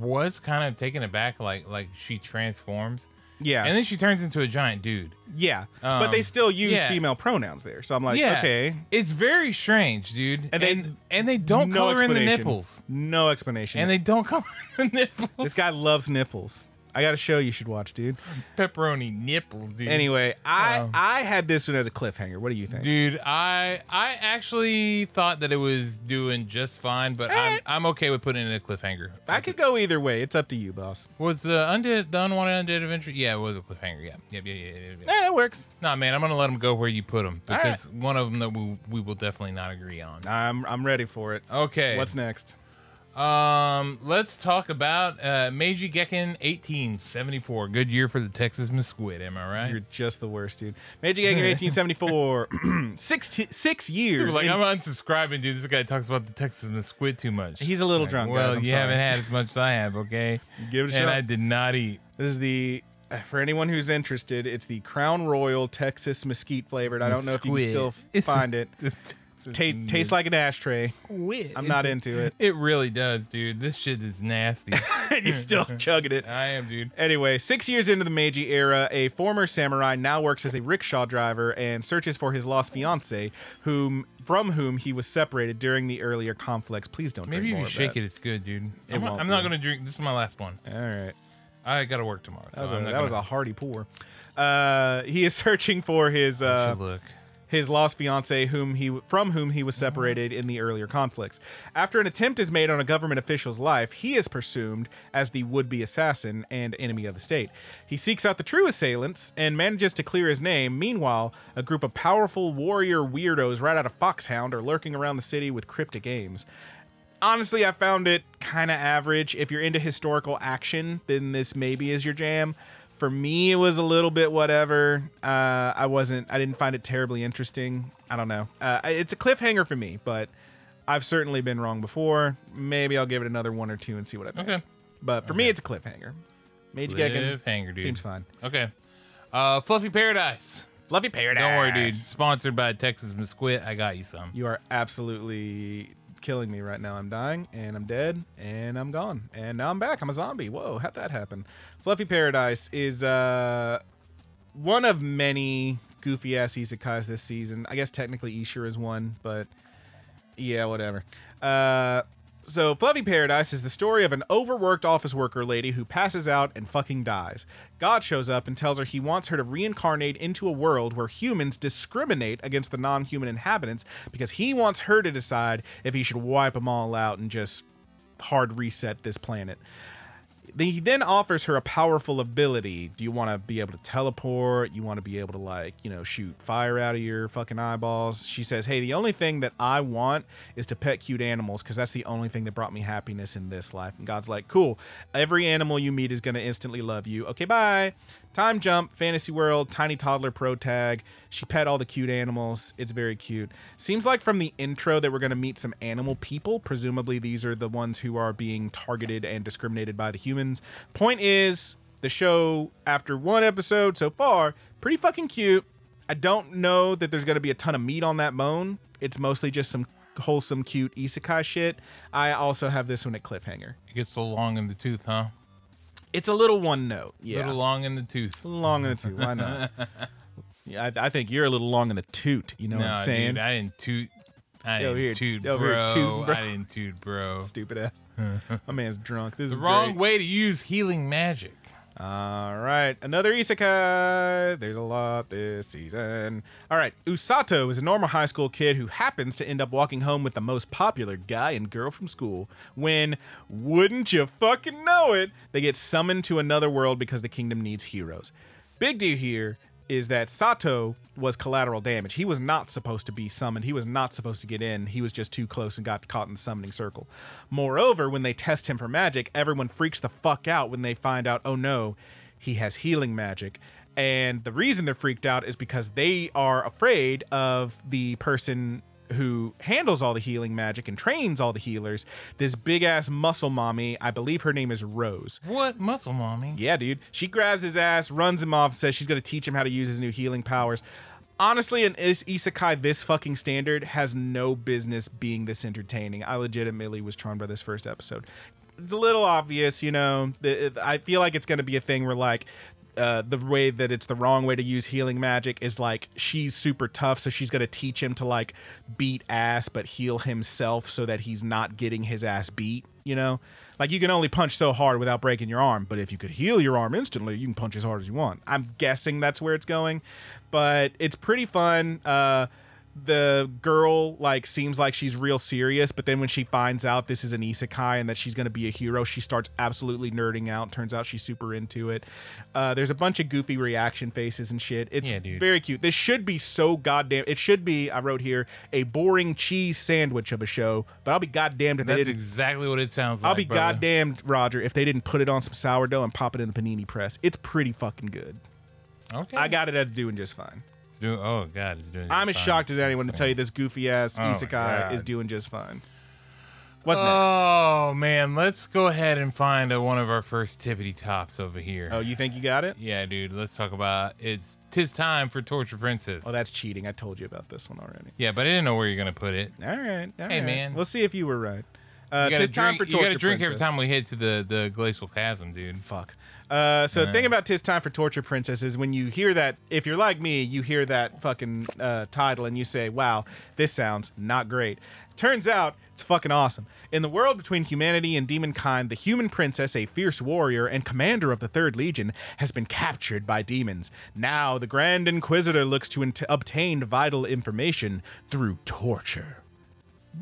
was kind of taken aback, like like she transforms, Yeah, and then she turns into a giant dude. yeah, but they um, still use yeah. female pronouns there, so I'm like, yeah, okay, it's very strange, dude. And And they- they and, they don't no color in the nipples, no explanation. and they don't color in the nipples. this guy loves nipples. I got a show you should watch, dude. pepperoni nipples, dude. Anyway, I Oh. I had this one as a cliffhanger. What do you think? Dude, I I actually thought that it was doing just fine, but I'm I'm okay with putting it in a cliffhanger. I could go either way. It's up to you, boss. Was the undead the unwanted undead adventure? Yeah, it was a cliffhanger. Yeah, yep, yeah, yeah, yeah. yeah. Eh, that works. Nah, man, I'm gonna let them go where you put them because one of them that we we will definitely not agree on. I'm I'm ready for it. Okay. What's next? Um? Let's talk about uh, Meiji Gekken 1874. Good year for the Texas Squid. Am I right? You're just the worst, dude. Meiji in 1874. six, t- six years. Like in- I'm unsubscribing, dude. This guy talks about the Texas Squid too much. He's a little Like, drunk, Well, guys, you sorry. haven't had as much as I have, okay? Give it a and shot. I did not eat. This is the uh, for anyone who's interested. It's the Crown Royal Texas Mesquite flavored. I don't know if you can Squid. still It's- find it. Ta- tastes like an ashtray. Squid. I'm not into it. It really does, dude. This shit is nasty. and you're still chugging it. I am, dude. Anyway, six years into the Meiji era, a former samurai now works as a rickshaw driver and searches for his lost fiance, whom from whom he was separated during the earlier conflicts. Please don't. Maybe drink if you of shake that. it, it's good, dude. It I'm, not, I'm not gonna drink. This is my last one. All right. I gotta work tomorrow. So That was, a, I'm not that was a hearty pour. Uh, he is searching for his uh, look. His lost fiance whom he from whom he was separated in the earlier conflicts. After an attempt is made on a government official's life, he is presumed as the would-be assassin and enemy of the state. He seeks out the true assailants and manages to clear his name. Meanwhile, a group of powerful warrior weirdos right out of Foxhound are lurking around the city with cryptic aims. Honestly, I found it kind of average. If you're into historical action, then this maybe is your jam. For me, it was a little bit whatever. Uh, I wasn't. I didn't find it terribly interesting. I don't know. Uh, it's a cliffhanger for me, but I've certainly been wrong before. Maybe I'll give it another one or two and see what I think. Okay. But for me, it's a cliffhanger. Meiji Gekken Cliffhanger, dude. seems fine. Okay. Uh, Fluffy Paradise. Fluffy Paradise. Don't worry, dude. Sponsored by Texas Mesquite. I got you some. You are absolutely killing me right now. I'm dying and I'm dead and I'm gone. And now I'm back. I'm a zombie. Whoa, how'd that happen? Fluffy Paradise is uh one of many goofy ass isekais this season. I guess technically Ishura is one, but yeah, whatever. Uh so, Fluffy Paradise is the story of an overworked office worker lady who passes out and fucking dies. God shows up and tells her he wants her to reincarnate into a world where humans discriminate against the non human inhabitants because he wants her to decide if he should wipe them all out and just hard reset this planet. He then offers her a powerful ability. Do you want to be able to teleport? You want to be able to, like, you know, shoot fire out of your fucking eyeballs? She says, Hey, the only thing that I want is to pet cute animals because that's the only thing that brought me happiness in this life. And God's like, Cool. Every animal you meet is going to instantly love you. Okay, bye. Time jump, fantasy world, tiny toddler pro tag. She pet all the cute animals. It's very cute. Seems like from the intro that we're going to meet some animal people. Presumably, these are the ones who are being targeted and discriminated by the humans. Point is, the show, after one episode so far, pretty fucking cute. I don't know that there's going to be a ton of meat on that bone. It's mostly just some wholesome, cute isekai shit. I also have this one at cliffhanger. It gets so long in the tooth, huh? It's a little one note. Yeah. Little long in the tooth. long in the tooth. Why not? yeah, I, I think you're a little long in the toot. You know no, what I'm saying? dude, I didn't toot. I didn't here- toot, bro. here tooting, bro. I didn't toot, bro. Stupid ass. My man's drunk. This is The is wrong great. way to use healing magic. All right, another isekai. There's a lot this season. All right, Usato is a normal high school kid who happens to end up walking home with the most popular guy and girl from school. When, wouldn't you fucking know it, they get summoned to another world because the kingdom needs heroes. Big deal here is that Sato was collateral damage. He was not supposed to be summoned. He was not supposed to get in. He was just too close and got caught in the summoning circle. Moreover, when they test him for magic, everyone freaks the fuck out when they find out, oh no, he has healing magic. And the reason they're freaked out is because they are afraid of the person who handles all the healing magic and trains all the healers. This big ass muscle mommy, I believe her name is Rose. What muscle, mommy? Yeah, dude. She grabs his ass, runs him off, says she's going to teach him how to use his new healing powers. Honestly, an is- isekai this fucking standard has no business being this entertaining. I legitimately was charmed by this first episode. It's a little obvious, you know. I feel like it's going to be a thing where like uh, the way that it's the wrong way to use healing magic is like she's super tough, so she's gonna teach him to like beat ass but heal himself so that he's not getting his ass beat. You know, like you can only punch so hard without breaking your arm, but if you could heal your arm instantly, you can punch as hard as you want. I'm guessing that's where it's going, but it's pretty fun. Uh, the girl like seems like she's real serious but then when she finds out this is an isekai and that she's going to be a hero she starts absolutely nerding out turns out she's super into it uh, there's a bunch of goofy reaction faces and shit it's Yeah, very cute this should be so goddamn it should be i wrote here a boring cheese sandwich of a show but i'll be goddamned if they That's didn't exactly what it sounds like. I'll be brother. goddamned, Roger, if they didn't put it on some sourdough and pop it in the panini press. It's pretty fucking good. Okay. I got it at doing just fine. It's doing, oh god, it's doing. I'm as shocked as anyone to tell you this goofy ass Oh isekai is doing just fine. What's next? Oh man, let's go ahead and find uh, one of our first tippity tops over here. Oh, you think you got it? Yeah, dude. Let's talk about it's. Tis time for Torture Princess. Oh, that's cheating. I told you about this one already. yeah, but I didn't know where you're gonna put it. All right. all Hey, right. man. We'll see if you were right. Uh, You tis time drink, for you torture. gotta drink every time we head to the the glacial chasm, dude. Fuck. Uh, so the thing about Tis Time for Torture Princess is when you hear that, if you're like me, you hear that fucking uh, title and you say, wow, this sounds not great. Turns out it's fucking awesome. In the world between humanity and demonkind, the human princess, a fierce warrior and commander of the Third Legion, has been captured by demons. Now the Grand Inquisitor looks to int- obtain vital information through torture.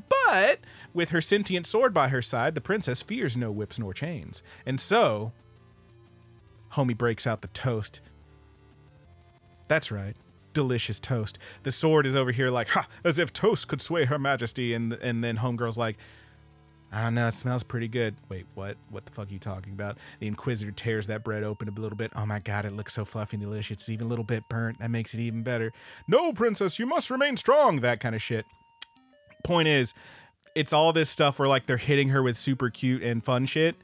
But with her sentient sword by her side, the princess fears no whips nor chains. And so, homie breaks out the toast. That's right. Delicious toast. The sword is over here like, ha, as if toast could sway her majesty. And and then homegirl's like, I don't know, it smells pretty good. Wait, what? What the fuck are you talking about? The Inquisitor tears that bread open a little bit. Oh my god, it looks so fluffy and delicious. It's even a little bit burnt. That makes it even better. No, princess, you must remain strong. That kind of shit point is it's all this stuff where like they're hitting her with super cute and fun shit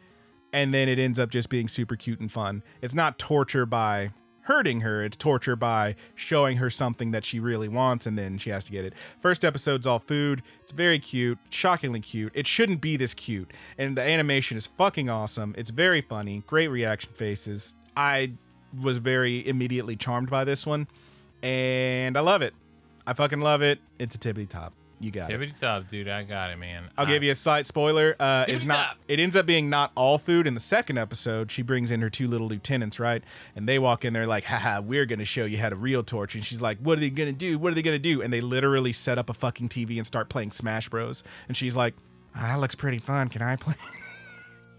and then it ends up just being super cute and fun. It's not torture by hurting her, it's torture by showing her something that she really wants and then she has to get it. First episode's all food. It's very cute, shockingly cute. It shouldn't be this cute. And the animation is fucking awesome. It's very funny, great reaction faces. I was very immediately charmed by this one and I love it. I fucking love it. It's a tippity top. You got it. Tippity top, dude. I got it, man. I'll give you a slight spoiler. Uh, it's not. It ends up being not all food. In the second episode, she brings in her two little lieutenants, right? And they walk in there like, "Haha, we're gonna show you how to real torch." And she's like, "What are they gonna do? What are they gonna do?" And they literally set up a fucking TV and start playing Smash Bros. And she's like, ah, "That looks pretty fun. Can I play?"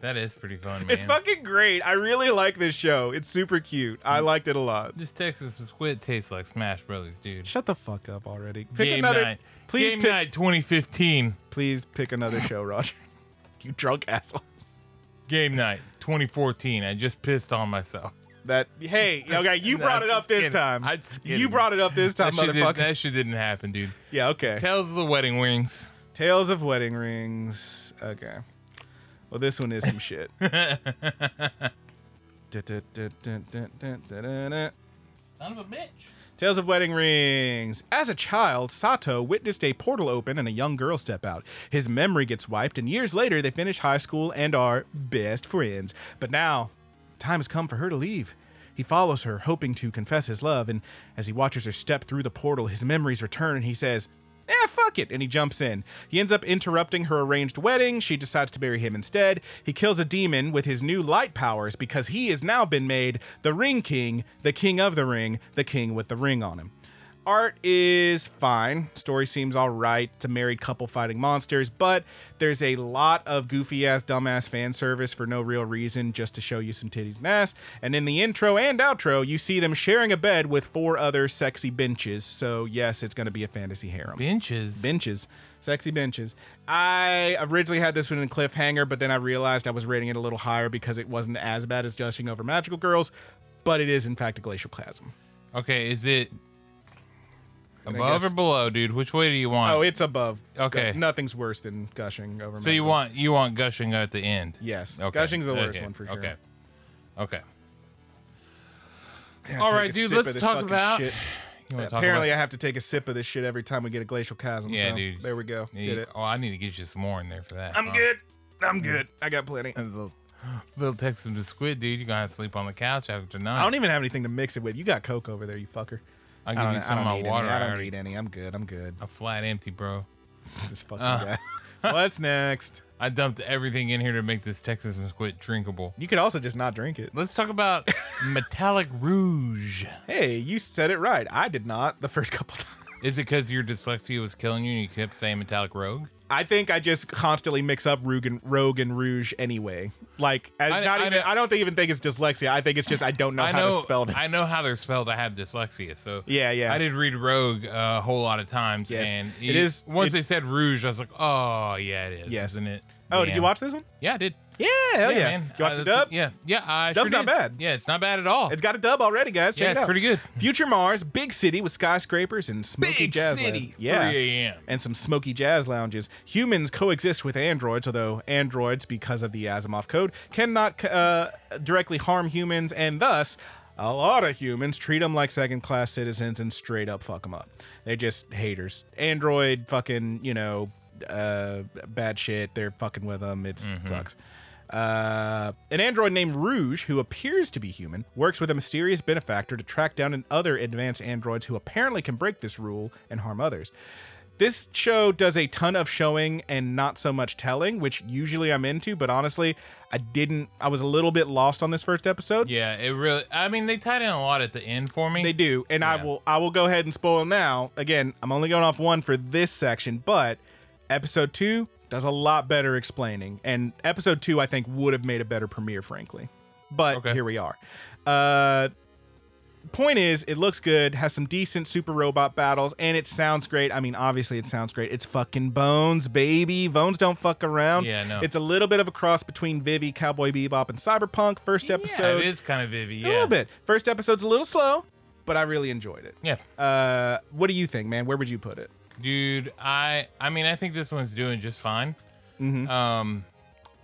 That is pretty fun, man. It's fucking great. I really like this show. It's super cute. I mm. liked it a lot. This Texas squid tastes like Smash Brothers, dude. Shut the fuck up already. Pick Game another. night. Please Game pick. night 2015. Please pick another show, Roger. you drunk asshole. Game night 2014. I just pissed on myself. That hey, okay, you No, brought I'm it up just this kidding. time. I'm just You brought it up this time, That shit, motherfucker. that shit didn't happen, dude. yeah, okay. Tales of the Wedding Rings. Tales of Wedding Rings. Okay. Well, this one is some shit. Son of a bitch. Tales of Wedding Rings. As a child, Sato witnessed a portal open and a young girl step out. His memory gets wiped, and years later, they finish high school and are best friends. But now, time has come for her to leave. He follows her, hoping to confess his love, and as he watches her step through the portal, his memories return, and he says, Eh, fuck it, and he jumps in. He ends up interrupting her arranged wedding. She decides to marry him instead. He kills a demon with his new light powers because he has now been made the Ring King, the King of the Ring, the King with the ring on him. Art is fine. Story seems all right. It's a married couple fighting monsters, but there's a lot of goofy ass, dumbass fan service for no real reason, just to show you some titties and ass. And in the intro and outro, you see them sharing a bed with four other sexy benches. So yes, it's going to be a fantasy harem. Benches. Benches. Sexy benches. I originally had this one in cliffhanger, but then I realized I was rating it a little higher because it wasn't as bad as Gushing Over Magical Girls, but it is in fact a glacial chasm. Okay, is it And above guess- or below, dude? Which way do you want? Oh, it's above. Okay. Gu- Nothing's worse than gushing over. so you want you want gushing at the end? Yes. Okay. Gushing's the worst okay. one for sure. Okay. Okay. Yeah, All right, dude, let's talk about- shit. Talk Apparently, about- I have to take a sip of this shit every time we get a glacial chasm. Yeah, so dude. There we go. You- Did it. Oh, I need to get you some more in there for that. I'm huh? good. I'm good. I got plenty. Little Texas to squid, dude. You're gonna have to sleep on the couch after tonight. I don't even have anything to mix it with. You got Coke over there, you fucker. I'll I give don't, you I some don't of need my water. any. I I don't already- need any. I'm good. I'm good. A flat empty, bro. This fucking Uh. guy. What's next? I dumped everything in here to make this Texas squid drinkable. You could also just not drink it. Let's talk about metallic rouge. Hey, you said it right. I did not the first couple times. Is it because your dyslexia was killing you and you kept saying metallic rogue? I think I just constantly mix up Rogue and, Rogue and Rouge anyway. Like, as I- not I even, know- I don't think, even think it's dyslexia. I think it's just I don't know I how know. to spell them. I know how they're spelled. I have dyslexia, so Yeah, yeah. I did read rogue uh, a whole lot of times, Yes. and It is- Once it- they said rouge, I was like, oh yeah, it is, Yes. isn't it? Oh, did you watch this one? Yeah, I did. Yeah, hell yeah. man. You watch Uh, the dub? Yeah, yeah. I Dub's sure not bad. Yeah, it's not bad at all. It's got a dub already, guys. Check yeah, it out. pretty good. Future Mars, big city with skyscrapers and smoky Big jazz city, lounges. Yeah. 3 a.m.. And some smoky jazz lounges. Humans coexist with androids, although androids, because of the Asimov code, cannot uh, directly harm humans, and thus, a lot of humans treat them like second class citizens and straight up fuck them up. They're just haters. Android fucking, you know, uh, bad shit. They're fucking with them. It sucks. Uh, an android named Rouge, who appears to be human, works with a mysterious benefactor to track down other advanced androids who apparently can break this rule and harm others. This show does a ton of showing and not so much telling, which usually I'm into, but honestly, I didn't. I was a little bit lost on this first episode. Yeah, it really. I mean, they tied in a lot at the end for me. They do, and I will. I will go ahead and spoil now. Again, I'm only going off one for this section, but episode two does a lot better explaining, and episode two I think would have made a better premiere, frankly. But Okay. here we are. Uh, point is, it looks good, has some decent super robot battles, and it sounds great. I mean, obviously, it sounds great. It's fucking Bones, baby. Bones don't fuck around. Yeah, no. It's a little bit of a cross between Vivy, Cowboy Bebop, and Cyberpunk. First episode, Yeah, it is kind of Vivy. Yeah. a little bit. First episode's a little slow, but I really enjoyed it. Yeah. Uh, what do you think, man? Where would you put it? Dude, I I mean I think this one's doing just fine. Um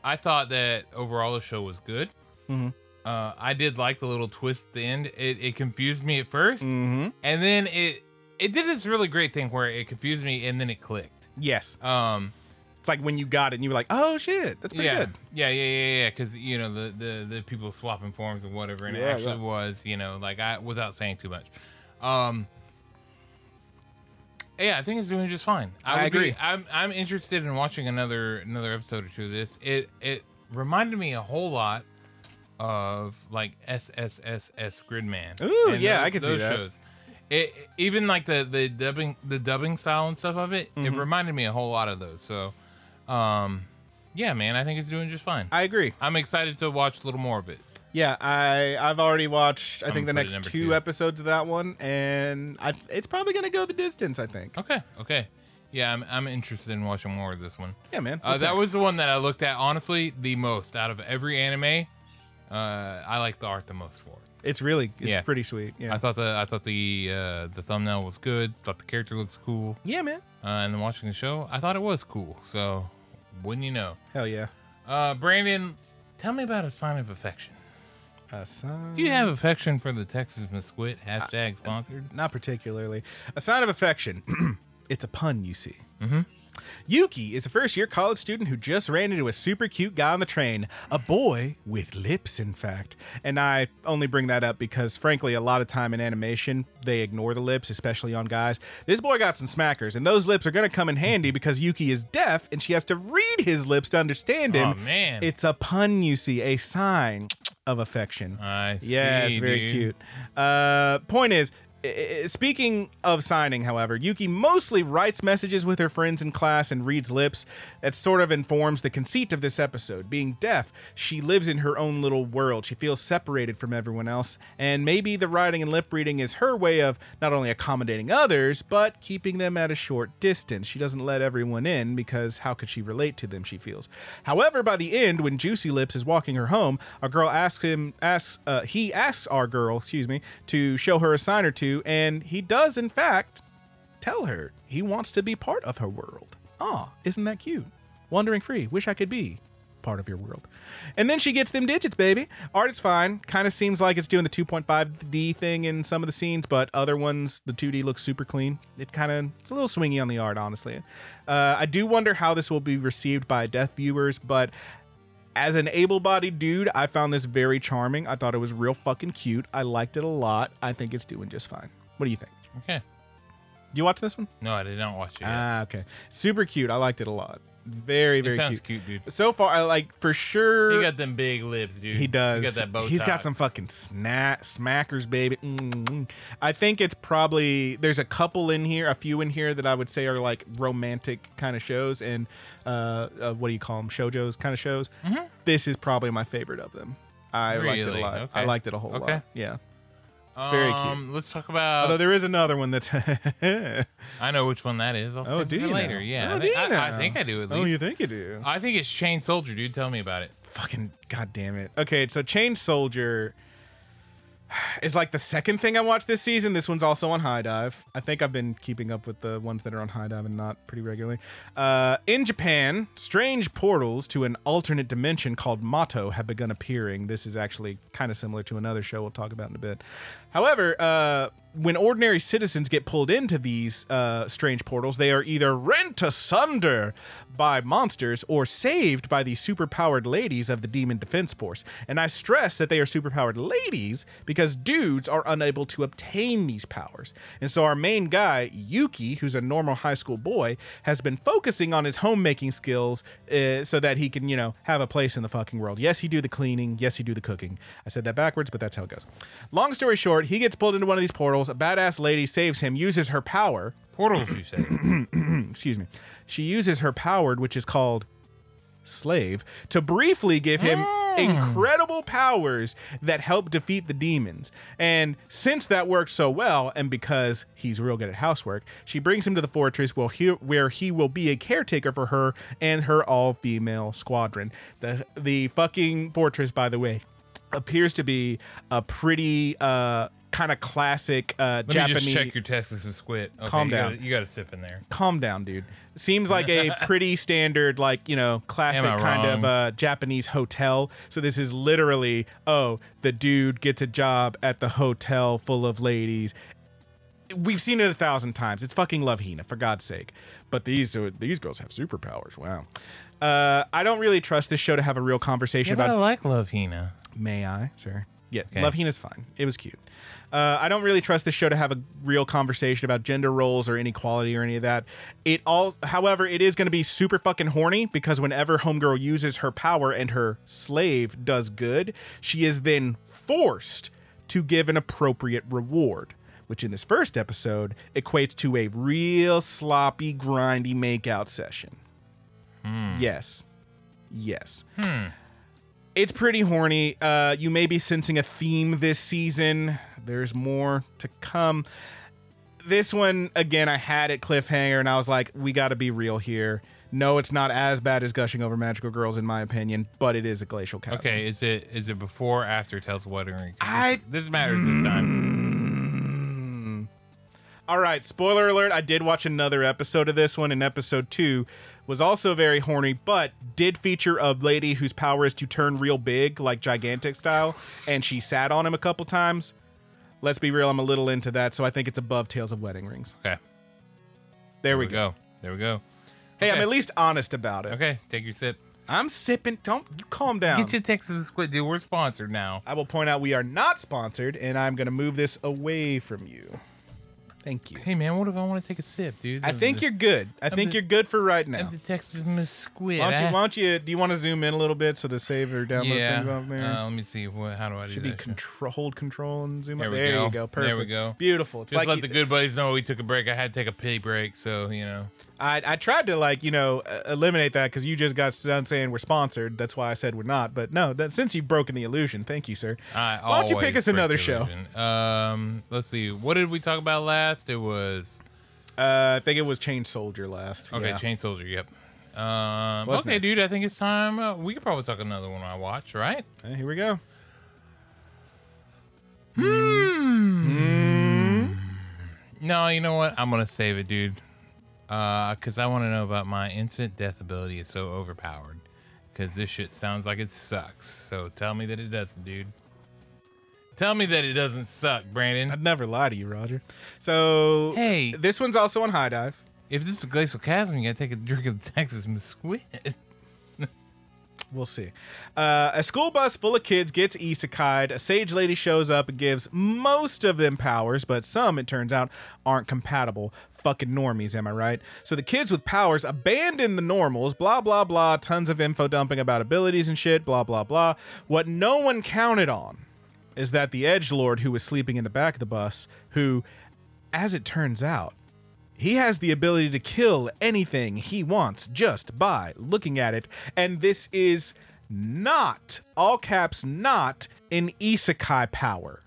I thought that overall the show was good. Mm-hmm. Uh, I did like the little twist at the end. It, it confused me at 1st Mm-hmm. and then it it did this really great thing where it confused me and then it clicked. Yes. Um, It's like when you got it and you were like, oh shit, that's pretty yeah, good. yeah, yeah, yeah, yeah. Because you know the, the the people swapping forms and whatever, and it actually yeah. was you know like I without saying too much. Um, yeah, I think it's doing just fine. I be- agree. I'm I'm interested in watching another another episode or two of this. It it reminded me a whole lot of like SSSS Gridman. Ooh, and yeah, those- I could see those that. Shows. It even like the the dubbing the dubbing style and stuff of it. It Mm-hmm. reminded me a whole lot of those. So, um, yeah, man, I think it's doing just fine. I agree. I'm excited to watch a little more of it. Yeah, I I've already watched. I I'm think the gonna put it next two, two. episodes of that one, and I, it's probably gonna go the distance. I think. Okay, okay. Yeah, I'm, I'm interested in watching more of this one. Yeah, man. Uh, that next? was the one that I looked at honestly the most out of every anime. Uh, I like the art the most for it. It's really. It's Yeah. pretty sweet. Yeah. I thought the I thought the uh, the thumbnail was good. Thought the character looks cool. yeah, man. Uh, and then watching the show, I thought it was cool. So, wouldn't you know? Hell yeah. Uh, Brandon, tell me about a sign of affection. A sign. Do you have affection for the Texas Mesquite? Hashtag sponsored. Not particularly. A sign of affection. it's a pun, you see. Mm-hmm. Yuki is a first year college student who just ran into a super cute guy on the train. A boy with lips, in fact. And I only bring that up because, frankly, a lot of time in animation, they ignore the lips, especially on guys. This boy got some smackers, and those lips are going to come in handy because Yuki is deaf and she has to read his lips to understand him. Oh, man. It's a pun, you see, a sign of affection. I see. Yes, very dude. cute. Uh, point is, speaking of signing, however, Yuki mostly writes messages with her friends in class and reads lips. That sort of informs the conceit of this episode. Being deaf, she lives in her own little world. She feels separated from everyone else, and maybe the writing and lip reading is her way of not only accommodating others, but keeping them at a short distance. She doesn't let everyone in because how could she relate to them, she feels. However, by the end, when Juicy Lips is walking her home, a girl asks him, asks, uh, he asks our girl, excuse me, to show her a sign or two, and he does, in fact, tell her he wants to be part of her world. Ah, isn't that cute? Wandering free, wish I could be part of your world. And then she gets them digits, baby. Art is fine. Kind of seems like it's doing the 2.5D thing in some of the scenes, but other ones, the 2D looks super clean. It kind of, it's a little swingy on the art, honestly. Uh, I do wonder how this will be received by deaf viewers, but as an able-bodied dude, I found this very charming. I thought it was real fucking cute. I liked it a lot. I think it's doing just fine. What do you think? Okay. Do you watch this one? No, I did not watch it. yet. Ah, okay. Super cute. I liked it a lot. Very, very sounds cute. cute, dude. So far, I like for sure. He got them big lips, dude. He does. He got that bow. He's got some fucking snack smackers, baby. mm I think it's probably there's a couple in here, a few in here that I would say are like romantic kind of shows, and uh, uh what do you call them, shojo's kind of shows. This is probably my favorite of them. I liked it a Mm-hmm. Lot. Okay. I liked it a whole Okay. lot. Yeah. Very cute. Um, Let's talk about. Although there is another one that's. I know which one that is. I'll oh, do you later. know? Yeah, Oh, I, think, I, I think I do at Oh, least. you think you do? I think it's Chain Soldier, dude. Tell me about it. fucking goddamn it. Okay, so Chain Soldier is like the second thing I watched this season. This one's also on HIDIVE. I think I've been keeping up with the ones that are on HIDIVE and not pretty regularly. Uh, in Japan, strange portals to an alternate dimension called Mato have begun appearing. This is actually kind of similar to another show we'll talk about in a bit. However, uh, when ordinary citizens get pulled into these uh, strange portals, they are either rent asunder by monsters or saved by the superpowered ladies of the Demon Defense Force. And I stress that they are superpowered ladies because dudes are unable to obtain these powers. And so our main guy, Yuki, who's a normal high school boy, has been focusing on his homemaking skills uh, so that he can, you know, have a place in the fucking world. Yes, he do the cleaning. Yes, he do the cooking. I said that backwards, but that's how it goes. Long story short, he gets pulled into one of these portals. A badass lady saves him, uses her power. Portals, you say? Excuse me. She uses her power, which is called slave, to briefly give him ah. incredible powers that help defeat the demons. And since that worked so well, and because he's real good at housework, she brings him to the fortress where he, where he will be a caretaker for her and her all-female squadron. The the fucking fortress, by the way, appears to be a pretty uh kind of classic uh, Let Japanese. me just check your Texas and squid. Okay, Calm you down. Gotta, you got to sip in there. calm down, dude. Seems like a pretty standard, like, you know, classic kind of uh, Japanese hotel. So this is literally, oh, the dude gets a job at the hotel full of ladies. We've seen it a thousand times. It's fucking Love Hina, for God's sake. But these uh, these girls have superpowers. Wow. Uh, I don't really trust this show to have a real conversation Yeah, but I like Love Hina. May I, sir? Yeah, Okay. Love Hina's fine. It was cute. Uh, I don't really trust this show to have a real conversation about gender roles or inequality or any of that. It all, however, it is going to be super fucking horny because whenever Homegirl uses her power and her slave does good, she is then forced to give an appropriate reward, which in this first episode equates to a real sloppy, grindy makeout session. Yes. Yes it's pretty horny. Uh, you may be sensing a theme this season. There's more to come. This one, again, I had it cliffhanger, and I was like, we got to be real here. No, it's not as bad as gushing over magical girls, in my opinion, but it is a glacial chasm. Okay, is it is it before or after Tales of Wedding Ring? 'Cause I- this, this matters this time. All right, spoiler alert. I did watch another episode of this one, in episode two was also very horny, but did feature a lady whose power is to turn real big, like gigantic style, and she sat on him a couple times. Let's be real, I'm a little into that, so I think it's above Tales of Wedding Rings. Okay, There, there we we go. go. There we go. Hey, I'm at least honest about it. Okay, take your sip. I'm sipping. Don't you calm down. Get your Texas squid, dude. We're sponsored now. I will point out we are not sponsored, and I'm going to move this away from you. Thank you. Hey man, what if I want to take a sip, dude? I Of think the- you're good. I think the- you're good for right now. of the Texas Miss Squid. Why don't, you, why don't you? Do you want to zoom in a little bit so the save or download yeah. things off there? Uh, let me see. What? How do I do that? Should be control, hold control and zoom There up. we There go. you go. Perfect. There we go. Beautiful. It's Just like let you- the good buddies know we took a break. I had to take a pee break, so you know. I, I tried to like you know uh, eliminate that because you just got done saying we're sponsored. That's why I said we're not. But no, that since you've broken the illusion, thank you, sir. I Why don't you pick us another show? Um, let's see. What did we talk about last? It was Uh, I think it was Chain Soldier last. okay, Yeah. Chain Soldier. Yep. Um, okay, next? dude. I think it's time. Uh, we could probably talk another one I watch, right? Hey, here we go. hmm No, you know what? I'm gonna save it, dude. Uh, cause I want to know about my instant death ability is so overpowered. Cause this shit sounds like it sucks. So tell me that it doesn't, dude. Tell me that it doesn't suck, Brandon. I'd never lie to you, Roger. So Hey. this one's also on HIDIVE. If this is a glacial chasm, you gotta take a drink of the Texas Squid. We'll see. Uh, a school bus full of kids gets isekai'd. A sage lady shows up and gives most of them powers, but some, it turns out, aren't compatible. Fucking normies, am I right? So the kids with powers abandon the normals, blah, blah, blah. Tons of info dumping about abilities and shit, blah, blah, blah. What no one counted on is that the edge lord who was sleeping in the back of the bus, who, as it turns out, he has the ability to kill anything he wants just by looking at it. And this is not, all caps, not an isekai power.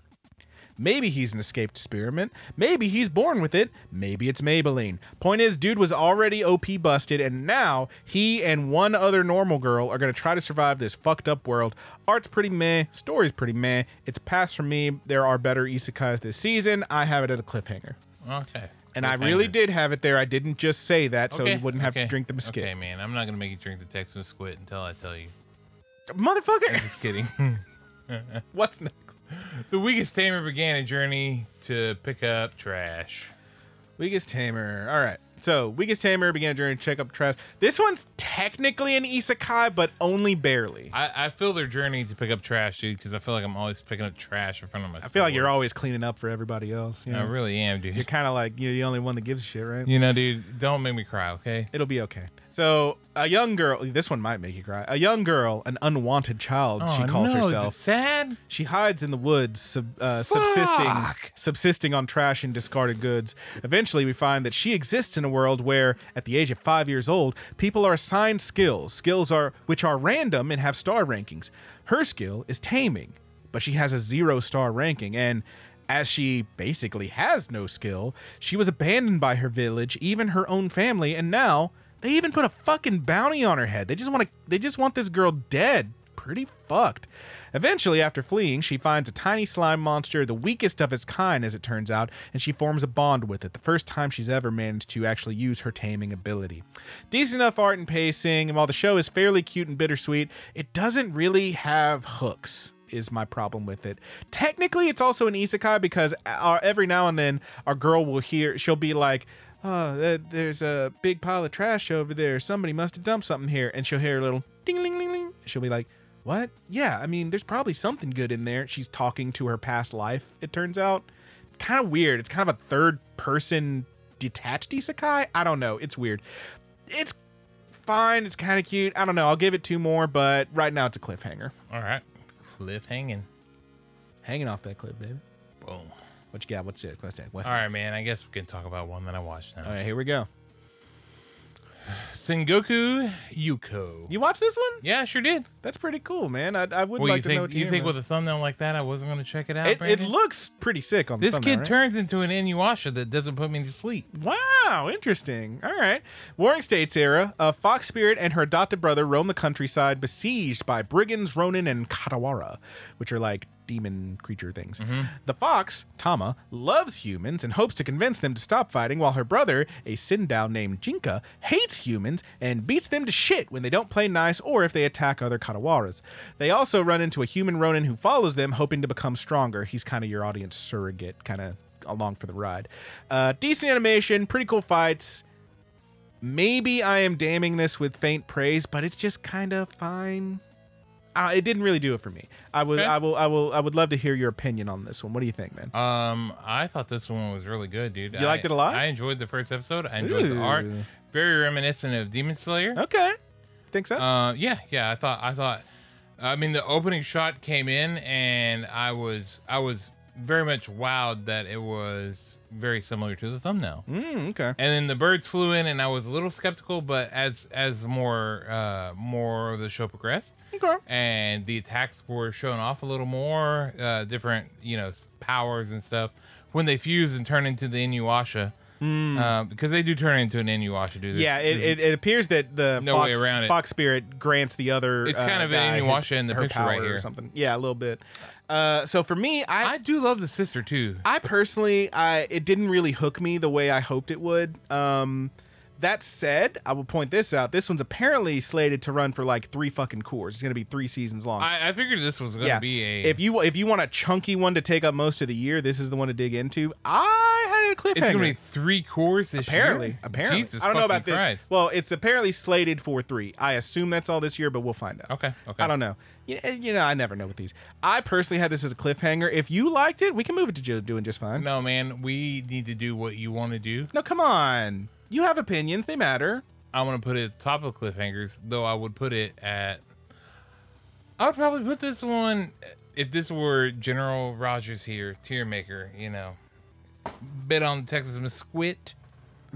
Maybe he's an escaped experiment. Maybe he's born with it. Maybe it's Maybelline. Point is, dude was already OP busted, and now he and one other normal girl are going to try to survive this fucked up world. Art's pretty meh. Story's pretty meh. It's a for me. There are better isekais this season. I have it at a cliffhanger. okay. And I really did have it there. I didn't just say that so Okay, you wouldn't have okay, to drink the biscuit. Okay, man. I'm not gonna make you drink the Texas Squid until I tell you. Motherfucker. Just kidding. What's next? The weakest tamer began a journey to pick up trash. Weakest Tamer. All right. So, Weakest Tamer began a journey to check up trash. This one's technically an isekai, but only barely. I, I, feel their journey to pick up trash, dude, because I feel like I'm always picking up trash in front of my. I feel like you're always cleaning up for everybody else. You I really am, dude. You're kind of like you're the only one that gives a shit, right? You know, dude, don't make me cry, okay? It'll be okay. So, a young girl, this one might make you cry. A young girl, an unwanted child, she Oh, calls no, Is it herself. sad? She hides in the woods, sub, uh, subsisting, subsisting on trash and discarded goods. Eventually, we find that she exists in a world where, at the age of five years old, people are assigned skills. Skills are which are random and have star rankings. Her skill is taming, but she has a zero star ranking, and as she basically has no skill, she was abandoned by her village, even her own family, and now they even put a fucking bounty on her head. They just want to. They just want this girl dead pretty fucked. Eventually, after fleeing, she finds a tiny slime monster, the weakest of its kind, as it turns out, and she forms a bond with it, the first time she's ever managed to actually use her taming ability. Decent enough art and pacing, and while the show is fairly cute and bittersweet, it doesn't really have hooks is my problem with it. Technically, it's also an isekai because uh, every now and then our girl will hear, she'll be like, oh, th- uh, there's a big pile of trash over there. Somebody must have dumped something here. And she'll hear a little ding, ling, ling, ling. She'll be like, what? Yeah, I mean, there's probably something good in there. She's talking to her past life, it turns out. Kind of weird. It's kind of a third person detached isekai. I don't know. It's weird. It's fine. It's kind of cute. I don't know. I'll give it two more, but right now it's a cliffhanger. All right. Cliffhanging. Hanging off that cliff, baby. Boom. What you got? What's it? What's that? What's All right, next? man. I guess we can talk about one that I watched now. All right, here we go. Sengoku Yuko. You watch this one? yeah, I sure did. That's pretty cool, man. I, I would Well, like you to know. think you think with a thumbnail like that, I wasn't going to check it out? it, it looks pretty sick on the This kid right? turns into an Inuyasha that doesn't put me to sleep. Wow, interesting. All right. Warring States era, a fox spirit and her adopted brother roam the countryside besieged by brigands, ronin, and katawara, which are like demon creature things. The fox, Tama, loves humans and hopes to convince them to stop fighting, while her brother, a Sindao named Jinka, hates humans and beats them to shit when they don't play nice or if they attack other katawaras. They also run into a human ronin who follows them, hoping to become stronger. He's kind of your audience surrogate, kind of along for the ride. Uh, decent animation, pretty cool fights. Maybe I am damning this with faint praise, but it's just kind of fine. Uh, it didn't really do it for me. I would, Okay. I will, I will, I would love to hear your opinion on this one. What do you think, man? Um, I thought this one was really good, dude. You liked it a lot? I enjoyed the first episode. I enjoyed the art. Very reminiscent of Demon Slayer. Okay, think so? Uh, yeah, yeah. I thought, I thought. I mean, the opening shot came in, and I was, I was very much wowed that it was very similar to the thumbnail. mm, okay. And then the birds flew in, and I was a little skeptical, but as as more uh, more of the show progressed, Okay. and the attacks were shown off a little more, uh, different you know powers and stuff. When they fuse and turn into the Inuyasha, uh, because they do turn into an Inuyasha, do This-. Yeah, it, this- it, it appears that the No way fox, around it. fox spirit grants the other. It's uh, kind of an guy Inuyasha his- in the picture right power or here. something. Yeah, a little bit. Uh, so for me, I I do love the sister too. I personally, I it didn't really hook me the way I hoped it would. Um, that said, I will point this out. This one's apparently slated to run for like three fucking cores. It's gonna be three seasons long. I, I figured this was going to yeah. be a. if you if you want a chunky one to take up most of the year, this is the one to dig into. I had a cliffhanger. it's going to be three cores this Apparently, year. apparently, Jesus I don't know about fucking this. Christ. Well, it's apparently slated for three. I assume that's all this year, but we'll find out. Okay, okay. I don't know. You, you know, I never know with these. I personally had this as a cliffhanger. If you liked it, we can move it to doing just fine. No, man, we need to do what you want to do. No, come on. You have opinions. They matter. I'm gonna put it at the top of cliffhangers, though I would put it at. I would probably put this one if this were General Rogers here, tier maker. You know, bet on Texas Mesquite.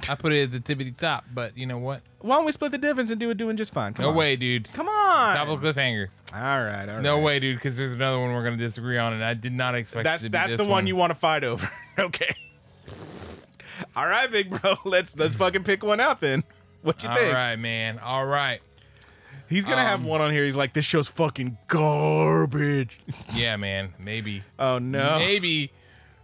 I put it at the tippity top, but you know what? Why don't we split the difference and do it doing just fine? Come No on. way, dude. Come on. Top of cliffhangers. all right. All right. No way, dude. Because there's another one we're gonna disagree on, and I did not expect. That's to that's the one you want to fight over. okay. All right, big bro. Let's let's fucking pick one out then. What you All think? right, man. All right. He's gonna have Um, one on here. He's like, this show's fucking garbage. Yeah, man. Maybe. oh no. Maybe.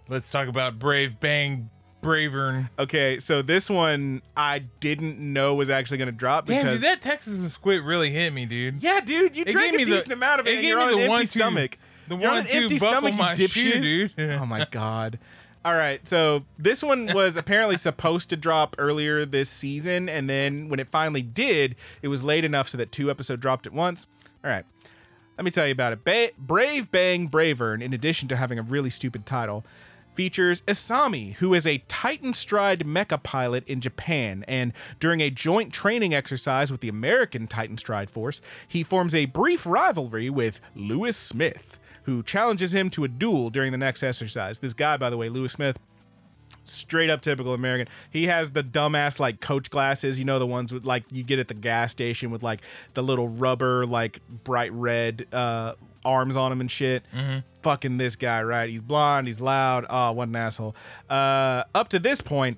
Let's talk about Brave Bang Bravern. Okay, so this one I didn't know was actually gonna drop Damn, because dude, that Texas squid really hit me, dude. yeah, dude, you drank a decent amount of it, it and gave you're me on the an empty one-two- stomach. The You're on one an two empty buckle stomach, my you shoe, dipshit. dude. oh my god. All right, so this one was apparently supposed to drop earlier this season, and then when it finally did, it was late enough so that two episodes dropped at once. All right, let me tell you about it. Ba- Brave Bang Bravern, in addition to having a really stupid title, features Isami, who is a Titan Stride mecha pilot in Japan, and during a joint training exercise with the American Titan Stride Force, he forms a brief rivalry with Lewis Smith, who challenges him to a duel during the next exercise. This guy, by the way, Lewis Smith, straight up typical American. He has the dumbass like coach glasses, you know, the ones with like you get at the gas station with like the little rubber, like bright red uh, arms on him and shit. Fucking this guy, right? He's blonde, he's loud. Oh, what an asshole. Uh, up to this point,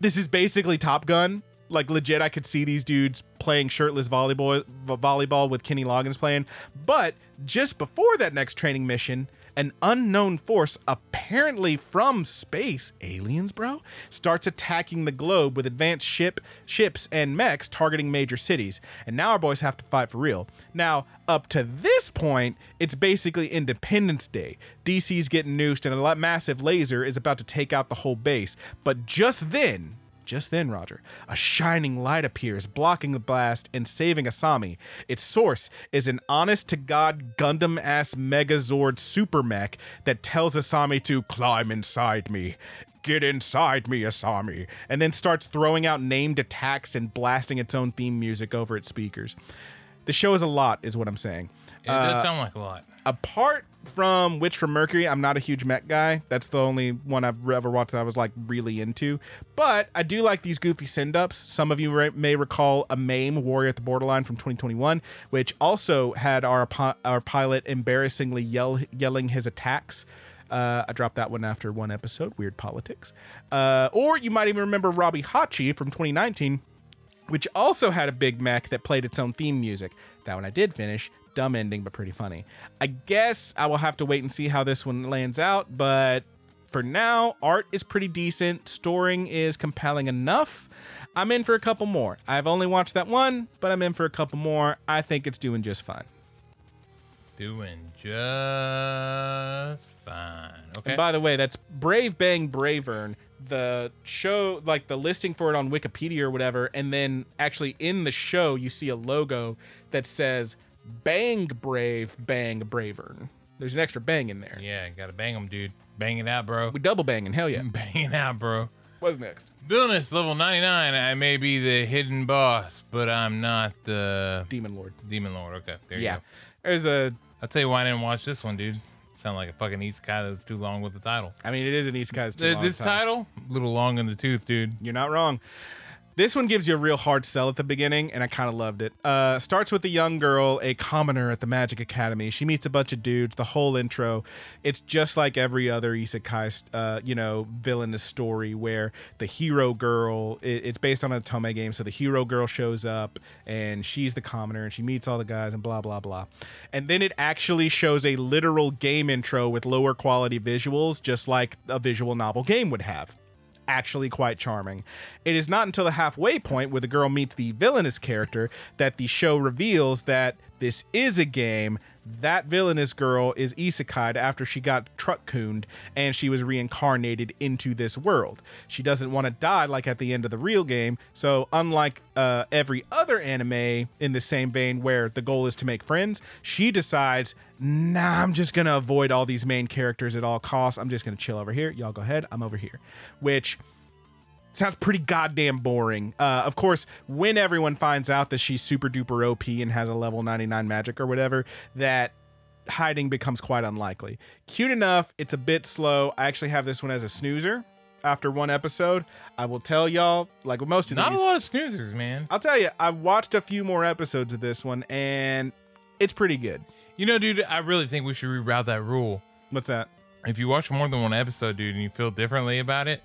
this is basically Top Gun Like legit, I could see these dudes playing shirtless volleyball volleyball with Kenny Loggins playing. But just before that next training mission, an unknown force, apparently from space, aliens, bro, starts attacking the globe with advanced ship ships and mechs targeting major cities. And now our boys have to fight for real. Now, up to this point, it's basically Independence Day. DC's getting noosed, and a massive laser is about to take out the whole base. But just then, just then, Roger, a shining light appears, blocking the blast and saving Asami. Its source is an honest to God Gundam ass Megazord super mech that tells Asami to climb inside me. Get inside me, Asami. And then starts throwing out named attacks and blasting its own theme music over its speakers. The show is a lot, is what I'm saying. It does uh, sound like a lot. Apart from Witch from Mercury, I'm not a huge mech guy. That's the only one I've ever watched that I was like really into. But I do like these goofy send ups. Some of you may recall AMAIM Warrior at the Borderline from 2021, which also had our our pilot embarrassingly yell yelling his attacks. Uh, I dropped that one after one episode. Weird politics. Uh, or you might even remember Robihachi from 2019 which also had a big mech that played its own theme music. That one I did finish. Dumb ending, but pretty funny. I guess I will have to wait and see how this one lands out, but for now, art is pretty decent. Storing is compelling enough. I'm in for a couple more. I've only watched that one, but I'm in for a couple more. I think it's doing just fine. Doing just fine. Okay. And by the way, that's Brave Bang Bravern. The show, like the listing for it on Wikipedia or whatever, and then actually in the show, you see a logo that says Bang Brave Bang Bravern. There's an extra bang in there. yeah, gotta bang them, dude. Bang it out, bro. We double banging, hell yeah. Bang it out, bro. What's next? Villainess level 99. I may be the hidden boss, but I'm not the Demon Lord. demon lord. Okay, there you Yeah. go. There's a, I'll tell you why I didn't watch this one, dude. Sound like a fucking East isekai that's too long with the title. I mean, it is an Isekai's too Th- long this title, a little long in the tooth, dude. You're not wrong. This one gives you a real hard sell at the beginning, and I kind of loved it. Uh, starts with a young girl, a commoner at the Magic Academy. She meets a bunch of dudes. The whole intro, it's just like every other isekai, uh, you know, villainous story where the hero girl. It, it's based on a otome game, so the hero girl shows up, and she's the commoner, and she meets all the guys, and blah blah blah. And then it actually shows a literal game intro with lower quality visuals, just like a visual novel game would have actually quite charming. It is not until the halfway point where the girl meets the villainous character that the show reveals that this is a game. That villainous girl is isekai after she got truck cooned and she was reincarnated into this world. She doesn't want to die like at the end of the real game. So, unlike uh, every other anime in the same vein where the goal is to make friends, she decides, nah, I'm just going to avoid all these main characters at all costs. I'm just going to chill over here. Y'all go ahead. I'm over here. Which sounds pretty goddamn boring. Uh, of course, when everyone finds out that she's super duper OP and has a level 99 magic or whatever, that hiding becomes quite unlikely. Cute enough, it's a bit slow. I actually have this one as a snoozer after one episode. I will tell y'all, like most of Not these, a lot of snoozers, man. I'll tell you, I watched a few more episodes of this one and it's pretty good. You know, dude, I really think we should reroute that rule. What's that? If you watch more than one episode, dude, and you feel differently about it,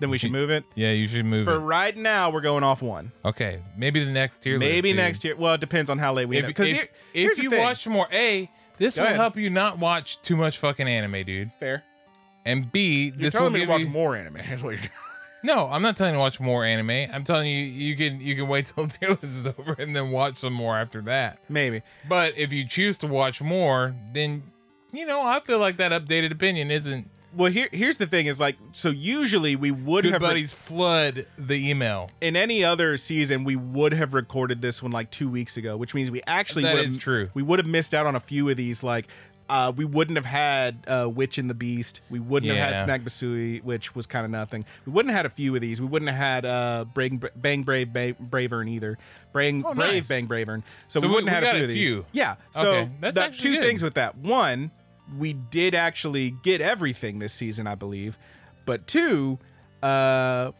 Then we should move it. yeah, you should move it. For it. right now, we're going off one. Okay, maybe the next tier. list, Maybe dude. next year. Well, it depends on how late we If, end up. Because if, if you watch more, a this Go will ahead. help you not watch too much fucking anime, dude. fair, And B, you're this will telling me to give watch you. more anime. That's what you're doing. No, I'm not telling you to watch more anime. I'm telling you you can you can wait till the tier list is over and then watch some more after that. Maybe. But if you choose to watch more, then you know I feel like that updated opinion isn't. Well, here here's the thing: is like so. Usually, we would Good have buddies flood the email. in any other season, we would have recorded this one like two weeks ago, which means we actually That would is have, true. We would have missed out on a few of these. Like, uh, we wouldn't have had uh, Witch and the Beast. We wouldn't have Yeah. had Snack Basue, which was kind of nothing. We wouldn't have had a few of these. We wouldn't have had uh, Bang, Bang Brave ba- Bravern either. Bang Oh, Brave nice. Bang Bravern. So, So we we- wouldn't we have got had a a few, of few. these. Yeah. So Okay, that's actually two good. things with that. One, we did actually get everything this season, I believe. But two, uh,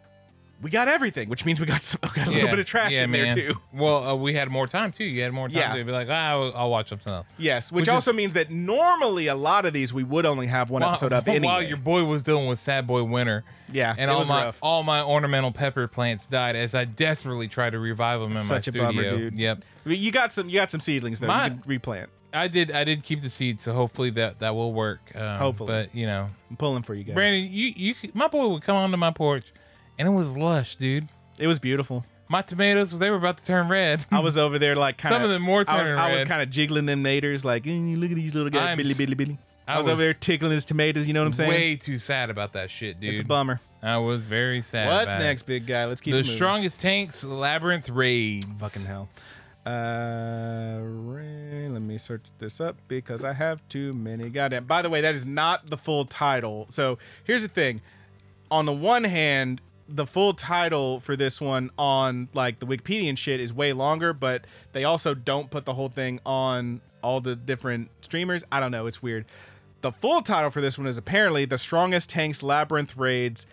we got everything, which means we got some, got a little bit of trash in there too. Well, uh, we had more time too. You had more time Yeah. to be like, ah, I'll, I'll watch something else. Yes, which, Which is- also means that normally a lot of these we would only have one episode of anyway. While your boy was dealing with Sad Boy Winter. Yeah, and all my rough. all my ornamental pepper plants died as I desperately tried to revive them in Such a my studio. bummer, dude. Yep. you got some, you got some seedlings though. My- you can replant. I did. I did keep the seed, so hopefully that that will work. Um, Hopefully. but you know, I'm pulling for you guys. Brandon, you you my boy would come onto my porch, and it was lush, dude. it was beautiful. My tomatoes, they were about to turn red. I was over there like kind Some of them more I was, turning I was kind of jiggling them naters like, "Eh, look at these little guys, I'm billy billy billy. I, I was, over there tickling his tomatoes. You know what I'm saying? Way too sad about that shit, dude. it's a bummer. I was very sad. What's about it. next, big guy? Let's keep The strongest tanks labyrinth raids. Fucking hell. Uh, let me search this up because I have too many. Goddamn. By the way, that is not the full title. So here's the thing. On the one hand, the full title for this one on like the Wikipedia and shit is way longer, but they also don't put the whole thing on all the different streamers. I don't know. It's weird. The full title for this one is apparently The Strongest Tanks Labyrinth Raids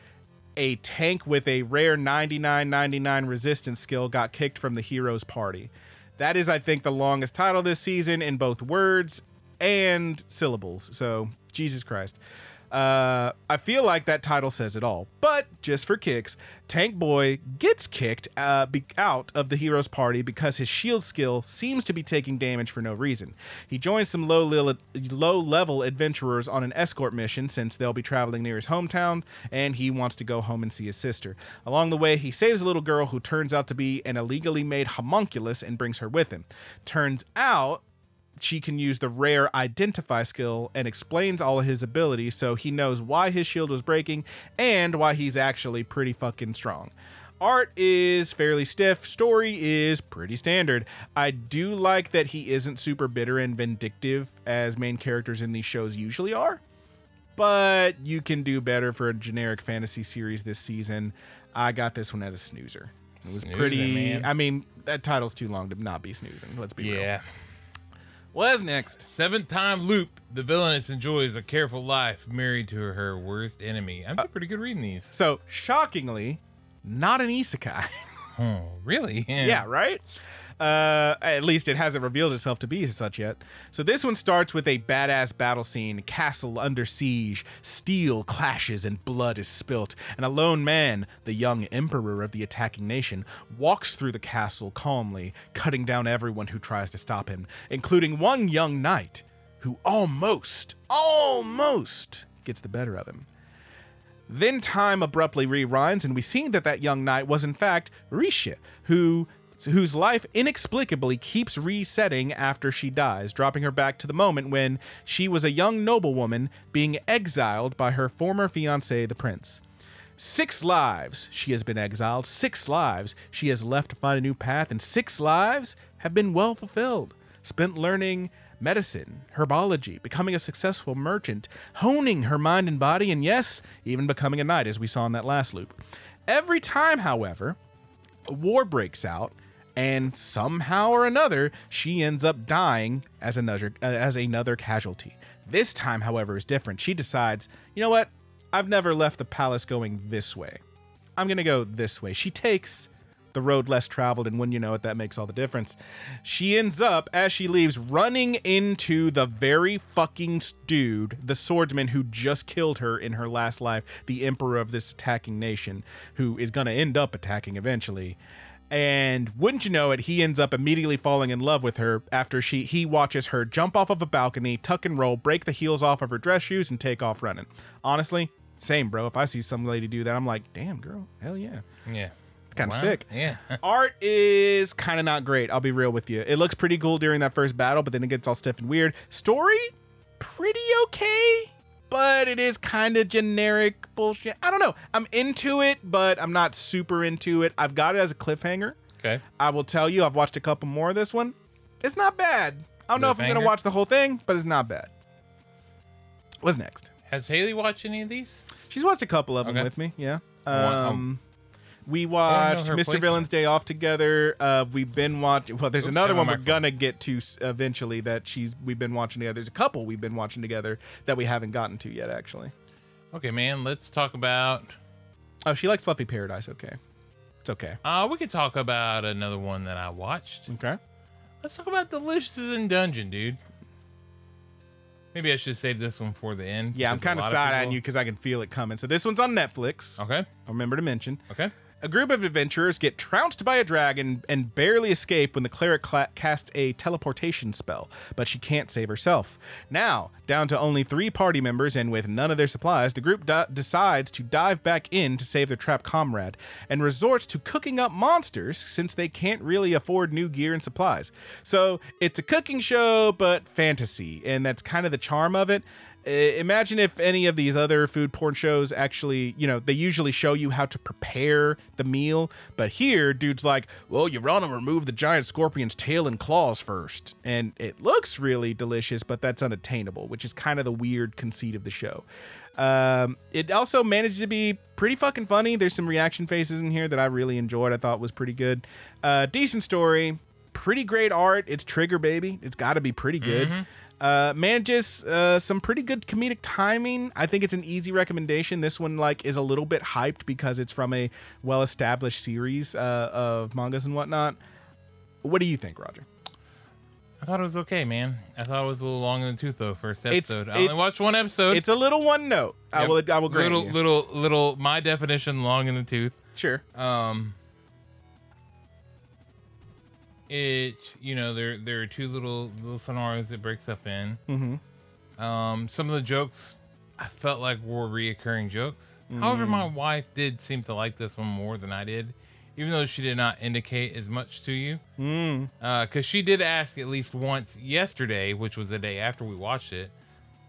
a tank with a rare 99.99 resistance skill got kicked from the hero's party. That is, I think, the longest title this season in both words and syllables. So, Jesus Christ. Uh, I feel like that title says it all. But just for kicks, Tank Boy gets kicked uh, be- out of the hero's party because his shield skill seems to be taking damage for no reason. He joins some low level, low level adventurers on an escort mission since they'll be traveling near his hometown, and he wants to go home and see his sister. Along the way, he saves a little girl who turns out to be an illegally made homunculus and brings her with him. Turns out she can use the rare identify skill and explains all of his abilities so he knows why his shield was breaking and why he's actually pretty fucking strong. Art is fairly stiff, story is pretty standard. I do like that he isn't super bitter and vindictive as main characters in these shows usually are, but you can do better for a generic fantasy series this season. I got this one as a snoozer. It was Snoozer, pretty. man. I mean, that title's too long to not be snoozing. Let's be real. Yeah. What's next? Seventh time loop. The villainess enjoys a careful life married to her worst enemy. I'm doing pretty good reading these. So, shockingly, not an isekai. Oh, really? yeah, right? Uh, at least it hasn't revealed itself to be such yet. So this one starts with a badass battle scene, castle under siege, steel clashes and blood is spilt, and a lone man, the young emperor of the attacking nation, walks through the castle calmly, cutting down everyone who tries to stop him, including one young knight who almost, almost gets the better of him. Then time abruptly rewinds, and we see that that young knight was in fact Risha, who whose life inexplicably keeps resetting after she dies, dropping her back to the moment when she was a young noblewoman being exiled by her former fiance, the prince. Six lives she has been exiled, six lives she has left to find a new path, and six lives have been well fulfilled, spent learning medicine, herbology, becoming a successful merchant, honing her mind and body, and yes, even becoming a knight, as we saw in that last loop. Every time, however, a war breaks out, and somehow or another, she ends up dying as another uh, as another casualty. This time, however, is different. She decides, you know what? I've never left the palace going this way. I'm gonna go this way. She takes the road less traveled, and when you know it, that makes all the difference. She ends up, as she leaves, running into the very fucking dude, the swordsman who just killed her in her last life, the emperor of this attacking nation, who is gonna end up attacking eventually. And wouldn't you know it, he ends up immediately falling in love with her after she he watches her jump off of a balcony, tuck and roll, break the heels off of her dress shoes, and take off running. Honestly, same, bro. If I see some lady do that, I'm like, damn, girl, hell yeah. Yeah. It's kind of Wow. sick. Yeah. Art is kind of not great. I'll be real with you. It looks pretty cool during that first battle, but then it gets all stiff and weird. Story, pretty okay, but it is kind of generic bullshit. I don't know. I'm into it, but I'm not super into it. I've got it as a cliffhanger. Okay. I will tell you, I've watched a couple more of this one. It's not bad. I don't know if I'm gonna watch the whole thing, but it's not bad. What's next? Has Haley watched any of these? She's watched a couple of them Okay. with me. Yeah. Um, Um, we watched Mr. placement. Villain's Day Off together. Uh, we've been watching. Well, there's Oops, another one on we're phone. gonna get to eventually that she's we've been watching together. There's a couple we've been watching together that we haven't gotten to yet, actually. Okay, man. Let's talk about Oh, she likes Fluffy Paradise. Okay, it's okay. Uh, we could talk about another one that I watched. Okay. Let's talk about Delicious in Dungeon, dude. Maybe I should save this one for the end. Yeah, I'm kind of side eyeing you because I can feel it coming. So this one's on Netflix. Okay. I'll remember to mention. Okay. A group of adventurers get trounced by a dragon and barely escape when the cleric cla- casts a teleportation spell, but she can't save herself. Now, down to only three party members and with none of their supplies, the group decides to dive back in to save their trapped comrade and resorts to cooking up monsters since they can't really afford new gear and supplies. So it's a cooking show, but fantasy, and that's kind of the charm of it. Imagine if any of these other food porn shows actually, you know, they usually show you how to prepare the meal, but here, dude's like, well, you run and remove the giant scorpion's tail and claws first. And it looks really delicious, but that's unattainable, which is kind of the weird conceit of the show. Um, it also managed to be pretty fucking funny. There's some reaction faces in here that I really enjoyed. I thought was pretty good. Uh, decent story, pretty great art. It's Trigger Baby. It's got to be pretty good. Uh, manages uh, some pretty good comedic timing. I think it's an easy recommendation. This one like is a little bit hyped because it's from a well-established series uh, of mangas and whatnot. What do you think, Roger? I thought it was okay, man. I thought it was a little long in the tooth though. First episode. I only watched one episode. It's a little one note. I will. I will grant little, you. little, little. My definition: long in the tooth. Sure. Um, it you know there there are two little little scenarios it breaks up in. Mm-hmm. Um, some of the jokes I felt like were reoccurring jokes. However, my wife did seem to like this one more than I did, even though she did not indicate as much to you. Mm. Uh, because she did ask at least once yesterday, which was the day after we watched it.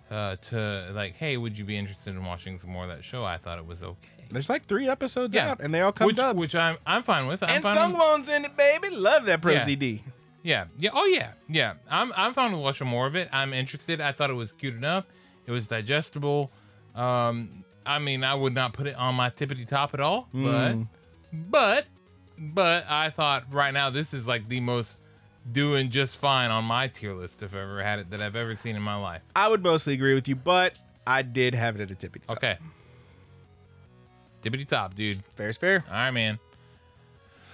Uh, to like, hey, would you be interested in watching some more of that show? I thought it was okay. There's like three episodes Yeah, out, and they all come which, up. which I'm I'm fine with. I'm and fine Sungwon's in it, baby. Love that Pro Yeah. Yeah, yeah, oh yeah, yeah. I'm I'm fine with watching more of it. I'm interested. I thought it was cute enough. It was digestible. Um, I mean, I would not put it on my tippity top at all, but but but I thought right now this is like the most doing just fine on my tier list if I've ever had it that I've ever seen in my life. I would mostly agree with you, but I did have it at a tippy top. Okay. Tippity top, dude. Fair's fair. All right, man.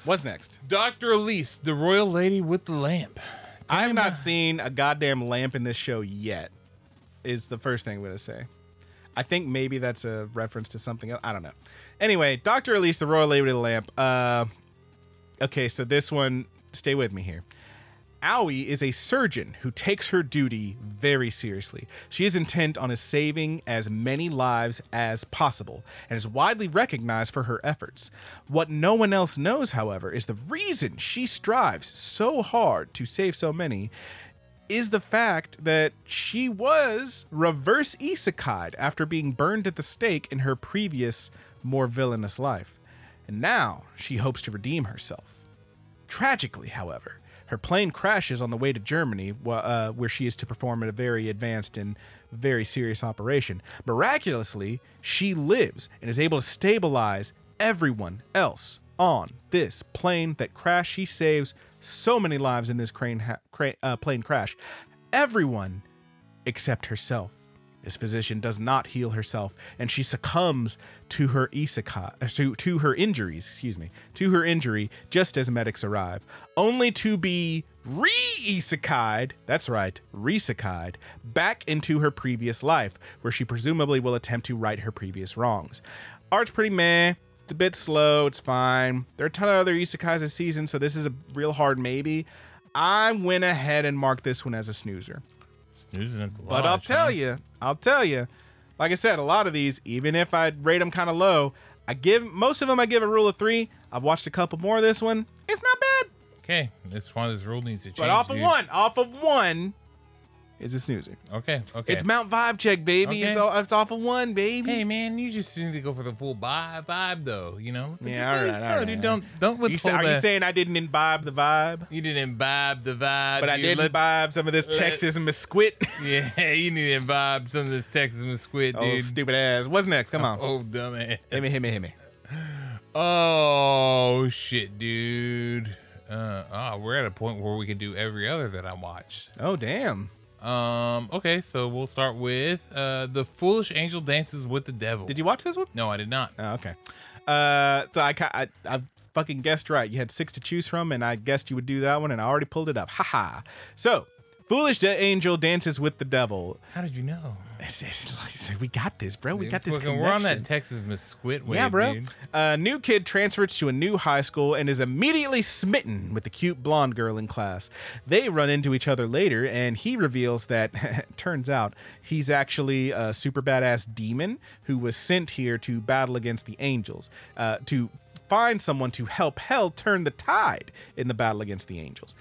What's next? Dr. Elise, the royal lady with the lamp. I have not seen a goddamn lamp in this show yet. Is the first thing I'm gonna say. I think maybe that's a reference to something else. I don't know. Anyway, Doctor Elise, the Royal Lady with the Lamp. Uh, okay, so this one, stay with me here. Aoi is a surgeon who takes her duty very seriously. She is intent on saving as many lives as possible and is widely recognized for her efforts. What no one else knows, however, is the reason she strives so hard to save so many is the fact that she was reverse isekai'd after being burned at the stake in her previous, more villainous life. And now she hopes to redeem herself. Tragically, however, her plane crashes on the way to Germany, uh, where she is to perform a very advanced and very serious operation. Miraculously, she lives and is able to stabilize everyone else on this plane that crashed. She saves so many lives in this crane ha- cra- uh, plane crash. Everyone except herself. This physician does not heal herself, and she succumbs to her isekai, uh, to, to her injuries, excuse me, to her injury just as medics arrive, only to be re-isekai'd, that's right, re-isekai'd, back into her previous life, where she presumably will attempt to right her previous wrongs. Art's pretty meh. It's a bit slow. It's fine. There are a ton of other isekais this season, so this is a real hard maybe. I went ahead and marked this one as a snoozer. Snoozing at the But I'll lodge, tell huh? you, I'll tell you. Like I said, a lot of these, even if I rate them kind of low, I give most of them I give a rule of three. I've watched a couple more of this one. It's not bad, Okay, this one, this rule needs to change. but off of dude. one, off of one, is a snoozer. Okay, okay. It's Mount Vibe Check, baby. It's, Okay. all, it's off of one, baby. Hey man, you just need to go for the full vibe, vibe though. You know. Yeah, all right, all right, dude. Don't don't You withhold sa- are you saying I didn't imbibe the vibe, you didn't imbibe the vibe, but I did Let- imbibe some of this let- Texas Mesquite? Yeah, you need to imbibe some of this Texas Mesquite, oh, dude. stupid ass. What's next? Come on. Oh, dumb ass. Hit me, hit me, hit me. Oh shit, dude. Uh, ah, we're at a point where we can do every other that I watched. Oh, damn. Um, okay, so we'll start with uh, the Foolish Angel Dances with the Devil. Did you watch this one? No, I did not. Oh, okay. Uh, so I, I, I fucking guessed right. You had six to choose from, and I guessed you would do that one, and I already pulled it up. Haha. So, foolish de- angel dances with the devil. How did you know? It's, it's, we got this, bro. We got this. Fucking- We're on that. Texas Squid wave, Yeah, bro. dude. A new kid transfers to a new high school and is immediately smitten with the cute blonde girl in class. They run into each other later, and he reveals that, turns out, he's actually a super badass demon who was sent here to battle against the angels, uh, to find someone to help Hell turn the tide in the battle against the angels.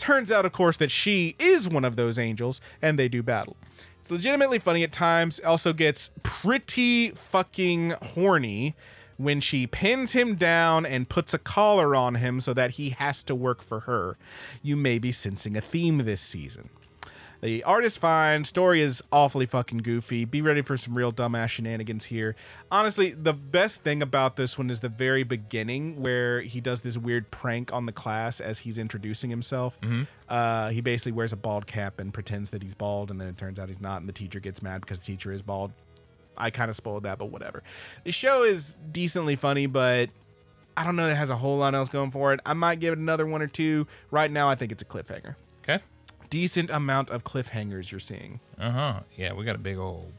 Turns out, of course, that she is one of those angels, and they do battle. It's legitimately funny at times. Also gets pretty fucking horny when she pins him down and puts a collar on him so that he has to work for her. You may be sensing a theme this season. The art is fine. Story is awfully fucking goofy. Be ready for some real dumbass shenanigans here. Honestly, the best thing about this one is the very beginning where he does this weird prank on the class as he's introducing himself. Uh, he basically wears a bald cap and pretends that he's bald, and then it turns out he's not, and the teacher gets mad because the teacher is bald. I kind of spoiled that, but whatever. The show is decently funny, but I don't know that it has a whole lot else going for it. I might give it another one or two. Right now, I think it's a cliffhanger. Decent amount of cliffhangers you're seeing. Uh huh. Yeah, we got a big old,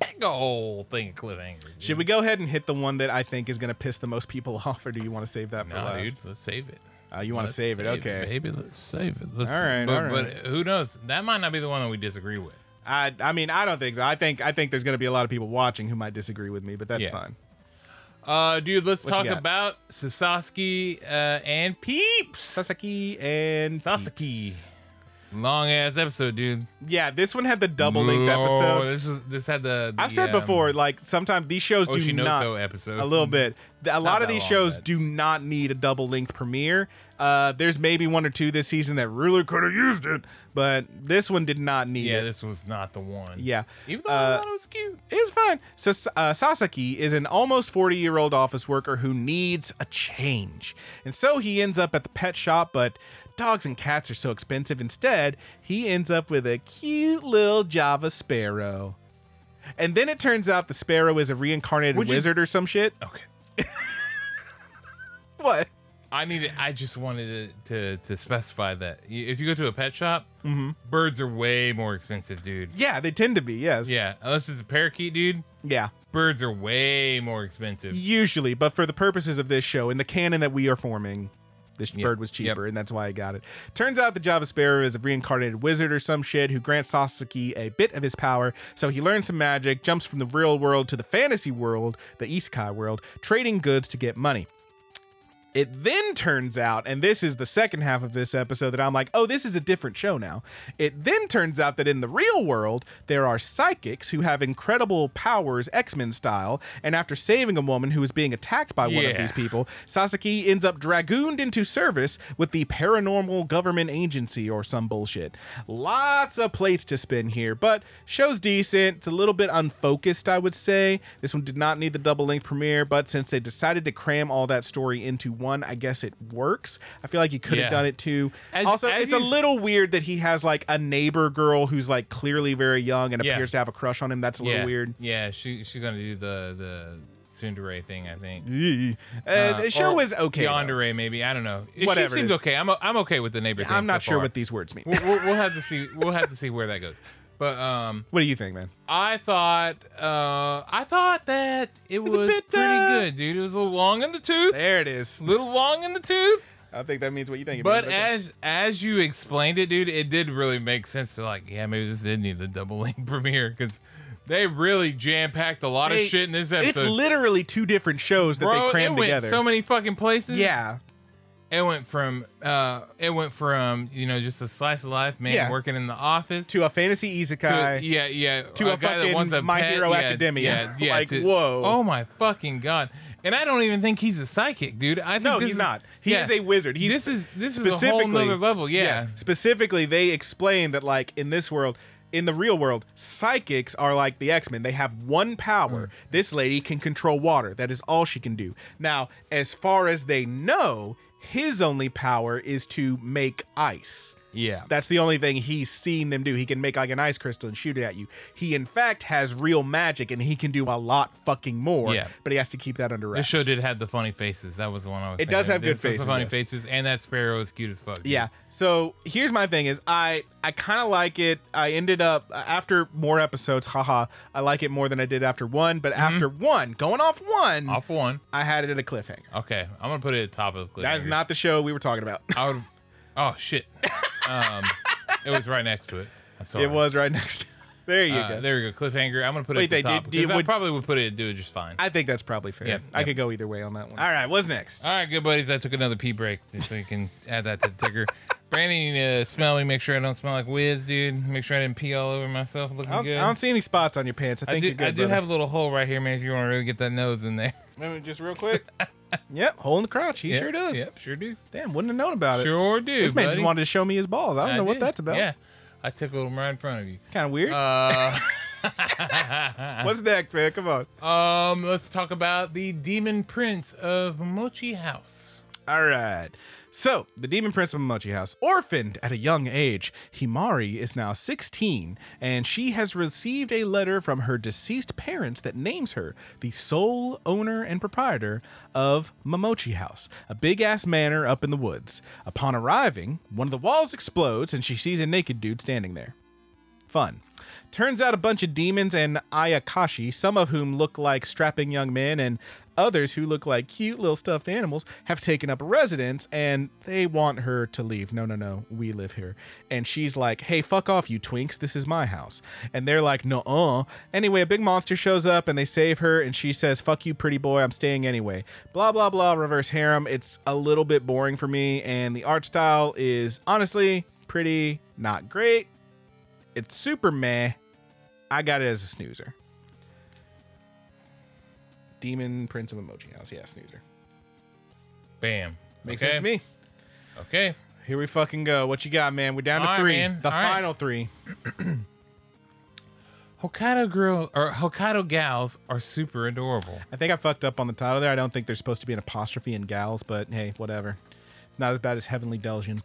big old thing of cliffhangers. dude. Should we go ahead and hit the one that I think is going to piss the most people off, or do you want to save that for No, last? dude. Let's save it. Uh, you want to Let's save it? Okay. baby. Let's save it. Let's, All right, But, all right. but who knows? That might not be the one that we disagree with. I, I mean, I don't think so. I think I think there's going to be a lot of people watching who might disagree with me, but that's Yeah. fine. Uh, dude, let's What talk about Sasaki uh, and Peeps. Sasaki and Sasaki. Peeps. Long ass episode, dude. Yeah, this one had the double length Oh, episode. This was this had the. the I've said um, before, like sometimes these shows do Oshi no Ko not episode. a little bit. A lot of these long, shows but- do not need a double length premiere. Uh, there's maybe one or two this season that really could have used it, but this one did not need Yeah, it. this was not the one. Yeah. Even though Uh, I thought it was cute. It's fine. Sas- uh, Sasaki is an almost 40 year old office worker who needs a change. And so he ends up at the pet shop, but dogs and cats are so expensive. Instead, he ends up with a cute little Java sparrow. And then it turns out the sparrow is a reincarnated Which is- wizard or some shit. Okay. What? I needed. I just wanted to, to to specify that y- if you go to a pet shop, Mm-hmm. birds are way more expensive, dude. Yeah, they tend to be, yes. Yeah, unless it's a parakeet, dude. Yeah. Birds are way more expensive. Usually, but for the purposes of this show, in the canon that we are forming, this Yep, bird was yep. cheaper, and that's why I got it. Turns out the Java Sparrow is a reincarnated wizard or some shit who grants Sasaki a bit of his power, so he learns some magic, jumps from the real world to the fantasy world, the isekai world, trading goods to get money. It then turns out, and this is the second half of this episode that I'm like, oh, this is a different show now. It then turns out that in the real world, there are psychics who have incredible powers, X Men style, and after saving a woman who is being attacked by one of these people, Sasaki ends up dragooned into service with the paranormal government agency or some bullshit. Lots of plates to spin here, but show's decent. It's a little bit unfocused, I would say. This one did not need the double length premiere, but since they decided to cram all that story into one, I guess it works. I feel like you could have Yeah. done it too. As- also, as it's a little weird that he has like a neighbor girl who's like clearly very young and Yeah. appears to have a crush on him. That's a little yeah, weird. Yeah, she she's gonna do the the tsundere thing, I think. Uh, Uh, the show or was okay. though. Yandere, maybe. I don't know. It, Whatever She seems okay. I'm I'm okay with the neighbor thing. I'm not so sure far. what these words mean. we'll, we'll, we'll have to see. We'll have to see where that goes. But um, what do you think, man? I thought uh, I thought that it was, was bit, pretty uh, good, dude. It was a little long in the tooth. There it is. A little long in the tooth. I think that means what you think. it But means, okay. as as you explained it, dude, it did really make sense to like, yeah, maybe this did need the double link premiere because they really jam packed a lot They- of shit in this it's literally two different shows that Bro, they it crammed went together. so many fucking places. yeah, it went from uh, it went from you know just a slice of life man Yeah. working in the office to a fantasy to- isekai. yeah, yeah, to a guy that fucking wants a My Hero yeah, Academia. Yeah, yeah, Like, to- whoa. Oh my fucking god! And I don't even think he's a psychic, dude. I think No, this he's is- not. He yeah. is a wizard. He's this is this is a whole specifically- nother level. Yeah, specifically, they explain that like in this world, in the real world, psychics are like the X Men. They have one power. Mm. This lady can control water. That is all she can do. Now, as far as they know, his only power is to make ice. Yeah. That's the only thing he's seen them do. He can make like an ice crystal and shoot it at you. He in fact has real magic and he can do a lot fucking more. Yeah. But he has to keep that under wraps. This show did have the funny faces. That was the one I was. It does have good faces, Funny yes. faces, and that sparrow is cute as fuck. dude. Yeah. So here's my thing: is I I kind of like it. I ended up after more episodes. Haha. I like it more than I did after one. But after one, going off one, Mm-hmm. Off one. I had it at a cliffhanger. Okay, I'm gonna put it at the top of the clip. That is not the show we were talking about. I would. Oh shit. Um, it was right next to it. I'm sorry. it was right next. to There you Uh, go. there we go. Cliffhanger. I'm gonna put Wait, it they at the top did- do you- because I would- probably would put it do it just fine. I think that's probably fair. Yep, I yep. could go either way on that one. All right, what's next? All right, good buddies. I took another pee break just so you can add that to the ticker. Brandon, you need to smell me. Make sure I don't smell like whiz, dude. Make sure I didn't pee all over myself. Looking I don't, good. I don't see any spots on your pants. I I think do, you're good. I do brother. have a little hole right here, man. If you want to really get that nose in there. Let me just real quick. yep, hole in the crotch. He sure does. Yep, sure do. Damn, wouldn't have known about it. Sure do. This man just buddy. wanted to show me his balls. I don't know what did. that's about. Yeah, I tickled him right in front of you. Kind of weird. Uh, What's next, man? Come on. um, let's talk about the Demon Prince of Momochi House. All right. So, the Demon Prince of Momochi House, orphaned at a young age, Himari is now 16, and she has received a letter from her deceased parents that names her the sole owner and proprietor of Momochi House, a big ass manor up in the woods. Upon arriving, one of the walls explodes, and she sees a naked dude standing there. Fun. Turns out a bunch of demons and Ayakashi, some of whom look like strapping young men and others who look like cute little stuffed animals, have taken up a residence and they want her to leave. No, no, no, we live here. And she's like, hey, fuck off, you twinks, this is my house. And they're like, no, uh. Anyway, a big monster shows up and they save her and she says, fuck you, pretty boy, I'm staying anyway. Blah, blah, blah, reverse harem. It's a little bit boring for me and the art style is honestly pretty not great. It's super meh. I got it as a snoozer. Demon Prince of Momochi House. Yeah, snoozer. Bam. Makes okay. sense to me. Okay. Here we fucking go. What you got, man? We're down to three. man. The All right. final three. Hokkaido girl or Hokkaido gals are super adorable. I think I fucked up on the title there. I don't think there's supposed to be an apostrophe in gals, but hey, whatever. Not as bad as Heavenly Delusion.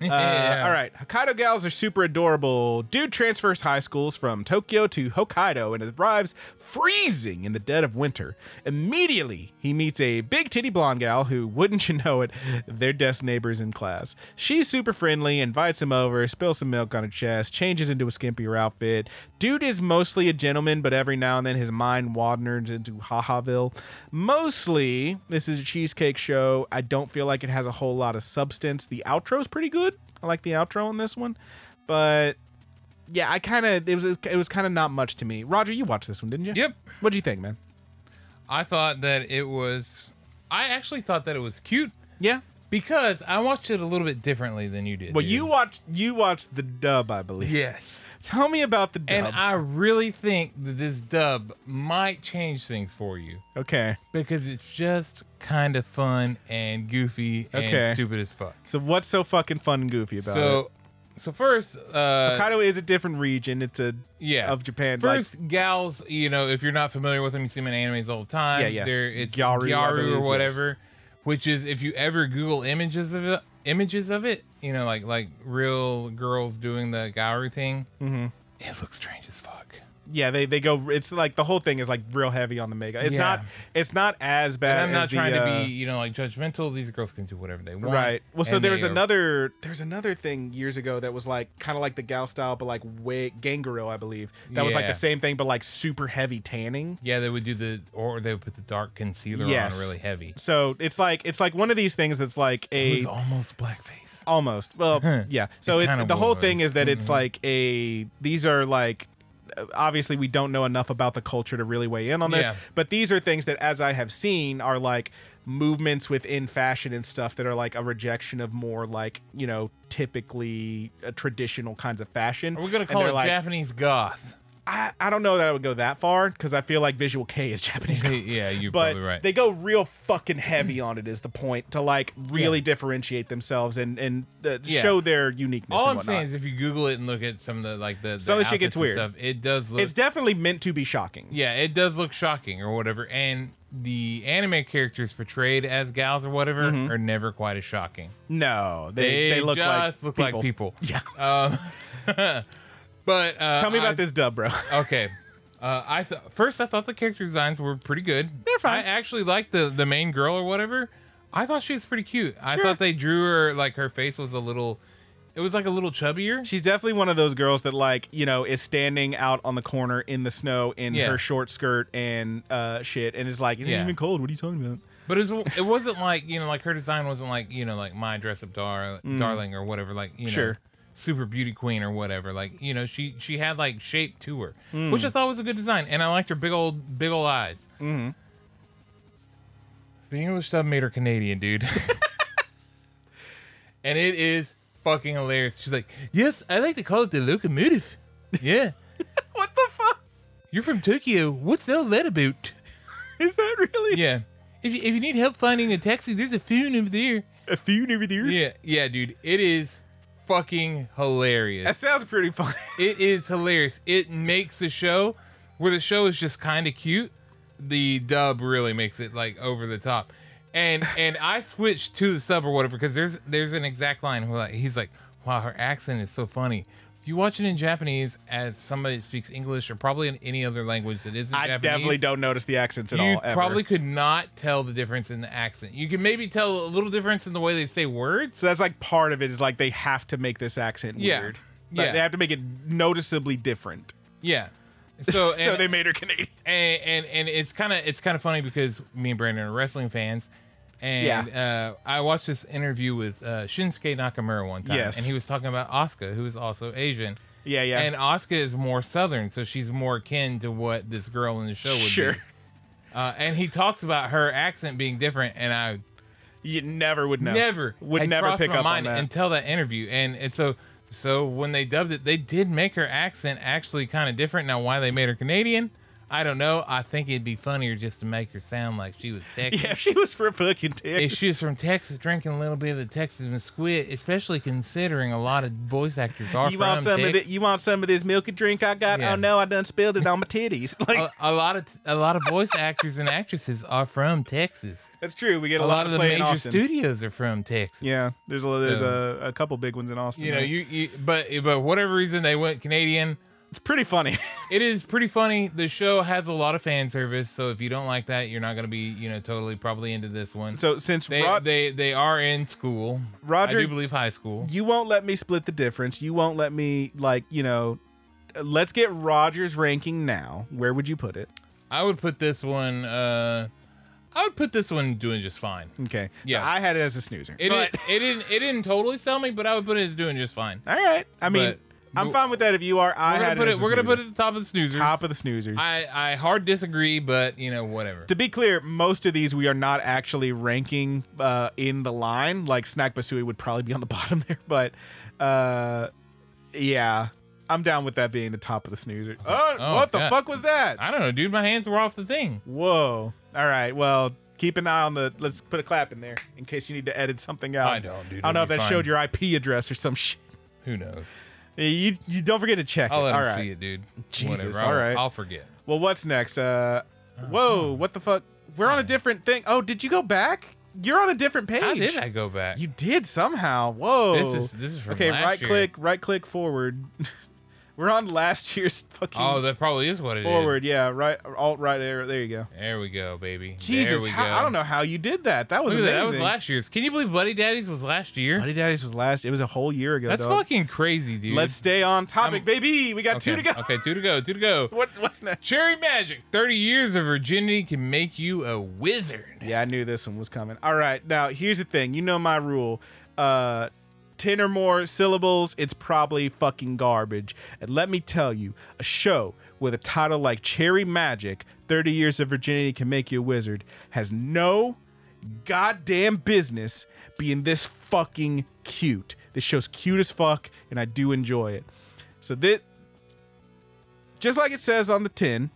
Uh, Yeah. All right. Hokkaido gals are super adorable. Dude transfers high schools from Tokyo to Hokkaido and arrives freezing in the dead of winter. Immediately, he meets a big titty blonde gal who, wouldn't you know it, they're desk neighbors in class. She's super friendly, invites him over, spills some milk on her chest, changes into a skimpier outfit. Dude is mostly a gentleman, but every now and then his mind wanders into Hahaville. Mostly, this is a cheesecake show. I don't feel like it has a whole lot of substance. The outro's pretty good. I like the outro on this one, but yeah, I kind of it was it was kind of not much to me. Roger, you watched this one, didn't you? Yep. What'd you think, man? I thought that it was. I actually thought that it was cute Yeah. because I watched it a little bit differently than you did. Well, dude. you watched you watched the dub, I believe. Yes. Tell me about the dub. And I really think that this dub might change things for you okay. because it's just kind of fun and goofy and Okay. stupid as fuck. So what's so fucking fun and goofy about it? So, so first, uh, Hokkaido is a different region. It's a yeah, of Japan. like- First, gals, you know, if you're not familiar with them, you see them in animes all the time. Yeah, yeah. They're, it's Gyaru, Gyaru, I believe, or yes. whatever, which is if you ever Google images of it, images of it, you know, like like real girls doing the Gyaru thing, mm-hmm. it looks strange as fuck. Yeah, they they go. It's like the whole thing is like real heavy on the mega. It's Yeah. not. It's not as bad. And I'm not as the, trying to uh, be, you know, like judgmental. These girls can do whatever they want. Right. Well, so and there was are- another. There's another thing years ago that was like kind of like the gal style, but like way Ganguro, I believe. That was like the same thing, but like super heavy tanning. Yeah, they would do the, or they would put the dark concealer Yes. on really heavy. So it's like it's like one of these things that's like It a was almost blackface. almost. Well, yeah. So It it's the whole was. Mm-hmm. thing is that it's like a. These are like. Obviously, we don't know enough about the culture to really weigh in on this, Yeah. but these are things that, as I have seen, are like movements within fashion and stuff that are like a rejection of more like you know typically uh, traditional kinds of fashion. We're we gonna call it like, Japanese goth? I, I don't know that I would go that far because I feel like Visual Kei is Japanese. Comic. yeah, you're but probably right. they go real fucking heavy on it. Is the point to like really differentiate themselves and and uh, Yeah. show their uniqueness? All and I'm whatnot. saying is, if you Google it and look at some of the like the, Some of the shit outfits gets and weird. Stuff, it does look. it's definitely meant to be shocking. yeah, it does look shocking or whatever. And the anime characters portrayed as gals or whatever Mm-hmm. are never quite as shocking. No, they They, look just like look like people. Yeah. But uh, Tell me about I- this dub, bro. Okay. Uh, I th- first I thought the character designs were pretty good. They're fine. I actually liked the the main girl or whatever. I thought she was pretty cute. I Sure. thought they drew her like her face was a little. It was like a little chubbier. She's definitely one of those girls that like you know is standing out on the corner in the snow in Yeah. her short skirt and uh shit, and is like, it ain't Yeah. even cold. What are you talking about? But it, was, it wasn't like you know like her design wasn't like you know like my dress up dar- darling or whatever like you know Mm. Sure. Super beauty queen or whatever like you know she she had like shape to her Mm. which I thought was a good design and I liked her big old big old eyes. Mm-hmm. The English dub made her Canadian, dude, and it is fucking hilarious. She's like, yes, I like to call it the locomotive. Yeah, What the fuck you're from Tokyo. What's all that about? is that really? Yeah. If you, if you need help finding a taxi, there's a phone over there. a few over there. Yeah, yeah, dude. It is fucking hilarious. That sounds pretty fun. It is hilarious. It makes the show where the show is just kind of cute. The dub really makes it like over the top. And and I switched to the sub or whatever because there's there's an exact line where like, he's like, "Wow, her accent is so funny." You watch it in Japanese as somebody that speaks English or probably in any other language that isn't I Japanese, definitely don't notice the accents at you all. Ever. probably could not tell the difference in the accent. You can maybe tell a little difference in the way they say words. So that's like part of it is like they have to make this accent Yeah. weird. Like, Yeah. they have to make it noticeably different. Yeah. So, so they made her Canadian. and, and and it's kind of it's kind of funny because me and Brandon are wrestling fans, and uh, I watched this interview with uh, Shinsuke Nakamura one time, Yes. and he was talking about Asuka, who is also Asian. Yeah, yeah. And Asuka is more Southern, so she's more akin to what this girl in the show would Sure. be. Uh, and he talks about her accent being different, and I you never would know. never would had never pick up on that. until that interview and, and so so when they dubbed it they did make her accent actually kind of different now why they made her canadian i don't know i think it'd be funnier just to make her sound like she was texas yeah, she was for fucking if Texas. she was from Texas, drinking a little bit of the Texas Mesquite, especially considering a lot of voice actors are You from want some of Texas. the, You want some of this milky drink I got? Oh, yeah. Oh no, I done spilled it on my titties. Like a, a lot of a lot of voice actors and actresses are from Texas. that's true. We get A a, lot of of the major studios are from Texas. Yeah, there's a there's So- a, a couple big ones in Austin. You know, right? you, you but but whatever reason they went Canadian. It's pretty funny. It is pretty funny. The show has a lot of fan service, so if you don't like that, you're not going to be, you know, totally probably into this one. so since they Rod, they they are in school. Roger- I do believe high school. you won't let me split the difference. You won't let me like you know. Let's get Rogers ranking now. Where would you put it? I would put this one. uh I would put this one doing just fine. Okay. Yeah. So I had it as a snoozer. It but, didn't, it didn't it didn't totally sell me, but I would put it as doing just fine. all right. I mean, But- I'm fine with that if you are. I We're had gonna put it. it. as a We're gonna put it at the top of the snoozers. top of the snoozers. I I hard disagree, but you know whatever. to be clear, most of these we are not actually ranking uh, in the line. Like Snack Basue would probably be on the bottom there, but uh, yeah, I'm down with that being the top of the snoozer. Oh, Oh, what the God. fuck was that? I don't know, dude. My hands were off the thing. Whoa! All right, well, keep an eye on the. Let's put a clap in there in case you need to edit something out. I don't, dude. I don't know if that be showed fine. your IP address or some shit. Who knows? You, you don't forget to check I'll it. let All him right. see it, dude. Jesus, Whatever. all I'll, right. I'll forget. Well, what's next? Uh, whoa! What the fuck? We're on a different thing. Oh, did you go back? You're on a different page. How did I go back? You did somehow. Whoa. This is this is from okay. last Right year. click. Right click forward. We're on last year's fucking Oh, that probably is what it is. forward. Yeah. Right. Alt right there. There you go. There we go, baby. there Jesus. we how- go. I don't know how you did that. That was Look at that. That was last year's. Can you believe Buddy Daddies was last year? Buddy Daddies was last. It was a whole year ago. That's dog. fucking crazy, dude. Let's stay on topic, I'm- baby. We got okay. two to go. Okay, two to go. Two to go. What? What's next? Cherry Magic. 30 years of virginity can make you a wizard. Yeah, I knew this one was coming. All right, now here's the thing. You know my rule. Uh, ten or more syllables, it's probably fucking garbage. And let me tell you, a show with a title like Cherry Magic, 30 Years of Virginity Can Make You a Wizard, has no goddamn business being this fucking cute. This show's cute as fuck, and I do enjoy it. So this just like it says on the tin,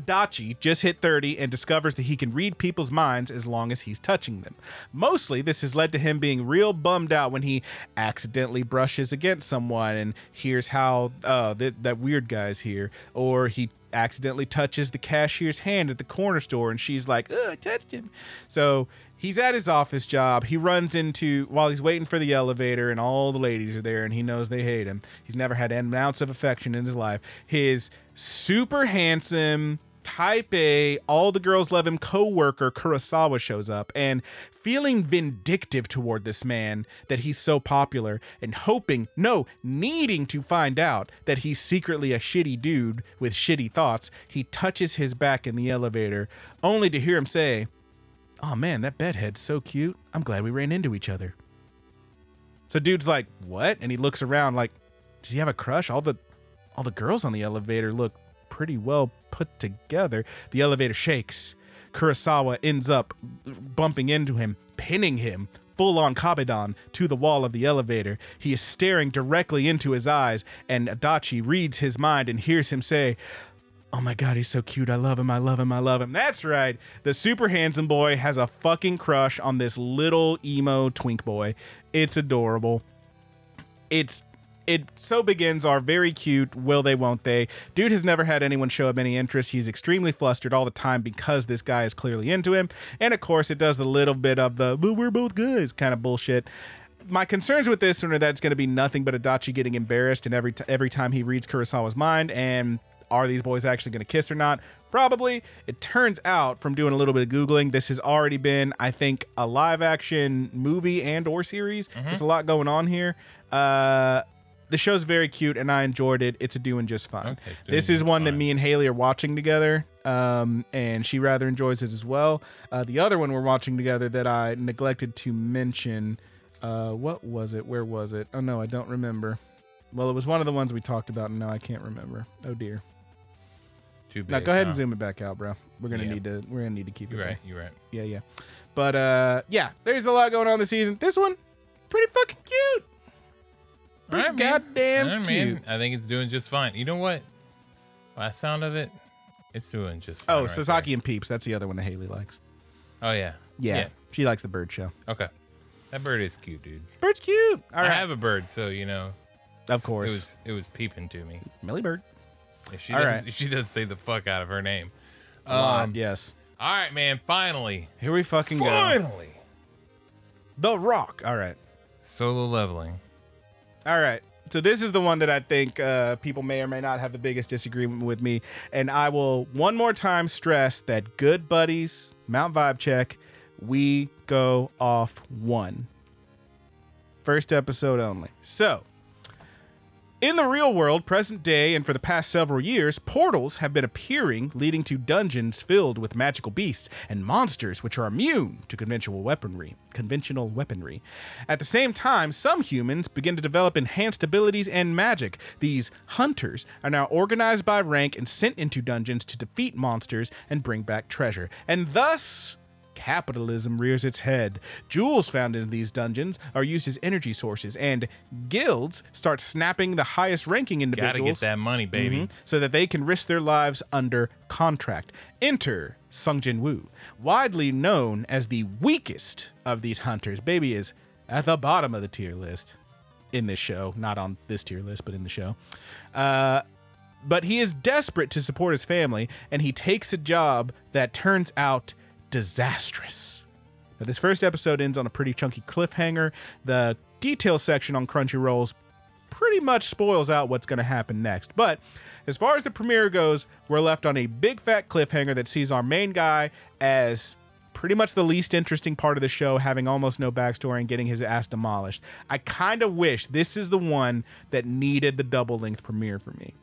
Dachi just hit 30 and discovers that he can read people's minds as long as he's touching them. Mostly, this has led to him being real bummed out when he accidentally brushes against someone and hears how uh, that, that weird guy's here, or he accidentally touches the cashier's hand at the corner store and she's like, "Ugh, I touched him." So he's at his office job. He runs into while he's waiting for the elevator, and all the ladies are there, and he knows they hate him. He's never had an ounce of affection in his life. His super handsome type A, all the girls love him co-worker Kurosawa shows up and feeling vindictive toward this man that he's so popular and hoping, no, needing to find out that he's secretly a shitty dude with shitty thoughts, he touches his back in the elevator only to hear him say, "Oh man, that bedhead's so cute. I'm glad we ran into each other." So dude's like, "What?" And he looks around like, "Does he have a crush? All the all the girls on the elevator look pretty well put together." The elevator shakes. Kurosawa ends up bumping into him, pinning him full on Kabedon to the wall of the elevator. He is staring directly into his eyes, and Adachi reads his mind and hears him say, Oh my god, he's so cute. I love him. I love him. I love him. That's right. The super handsome boy has a fucking crush on this little emo twink boy. It's adorable. It's it so begins our very cute will they won't they dude has never had anyone show him any interest he's extremely flustered all the time because this guy is clearly into him and of course it does the little bit of the but we're both good guys kind of bullshit my concerns with this are that it's going to be nothing but Adachi getting embarrassed and every t- every time he reads Kurosawa's mind and are these boys actually going to kiss or not? Probably. It turns out from doing a little bit of googling, this has already been, I think, a live action movie and or series. There's a lot going on here. Uh, the show's very cute and I enjoyed it. It's a doing just fine. Okay, doing this is one that me and Haley are watching together, um, and she rather enjoys it as well. Uh, the other one we're watching together that I neglected to mention, uh, what was it? Where was it? Oh no, I don't remember. Well, it was one of the ones we talked about, and now I can't remember. Oh dear. Too big. Now go ahead and zoom it back out, bro. We're gonna Yeah. need to. We're gonna need to keep it. You're there. right. You're right. Yeah, yeah. But uh, yeah, there's a lot going on this season. This one, pretty fucking cute. Pretty right, man. goddamn All right, cute. man. I think it's doing just fine. You know what? By the sound of it, it's doing just fine. Oh, right Sasaki and Peeps. That's the other one that Haley likes. there. Oh yeah. Yeah, she likes the bird show. Okay. That bird is cute, dude. Bird's cute. All I right, have a bird, so you know. of course. It was it was peeping to me. Millie Bird. Yeah, She All does right. she does say the fuck out of her name. Um, yes. All right, man. Finally, Here we fucking go. finally, The Rock. All right. solo leveling. All right. So this is the one that I think uh, people may or may not have the biggest disagreement with me, and I will one more time stress that good buddies, Mount Vibe check, we go off one. First episode only. So, in the real world, present day, and for the past several years, portals have been appearing, leading to dungeons filled with magical beasts and monsters which are immune to conventional weaponry. Conventional weaponry. At the same time, some humans begin to develop enhanced abilities and magic. These hunters are now organized by rank and sent into dungeons to defeat monsters and bring back treasure. And thus, capitalism rears its head. Jewels found in these dungeons are used as energy sources, and guilds start snapping the highest ranking individuals. Gotta get that money, baby. Mhm, so that they can risk their lives under contract. Enter Sung Jin Woo, widely known as the weakest of these hunters. Baby is at the bottom of the tier list in this show, not on this tier list, but in the show. Uh, but he is desperate to support his family, and he takes a job that turns out disastrous. Now, this first episode ends on a pretty chunky cliffhanger. The detail section on Crunchyroll's pretty much spoils out what's going to happen next. But as far as the premiere goes, we're left on a big fat cliffhanger that sees our main guy as pretty much the least interesting part of the show, having almost no backstory and getting his ass demolished. I kind of wish this is the one that needed the double length premiere for me.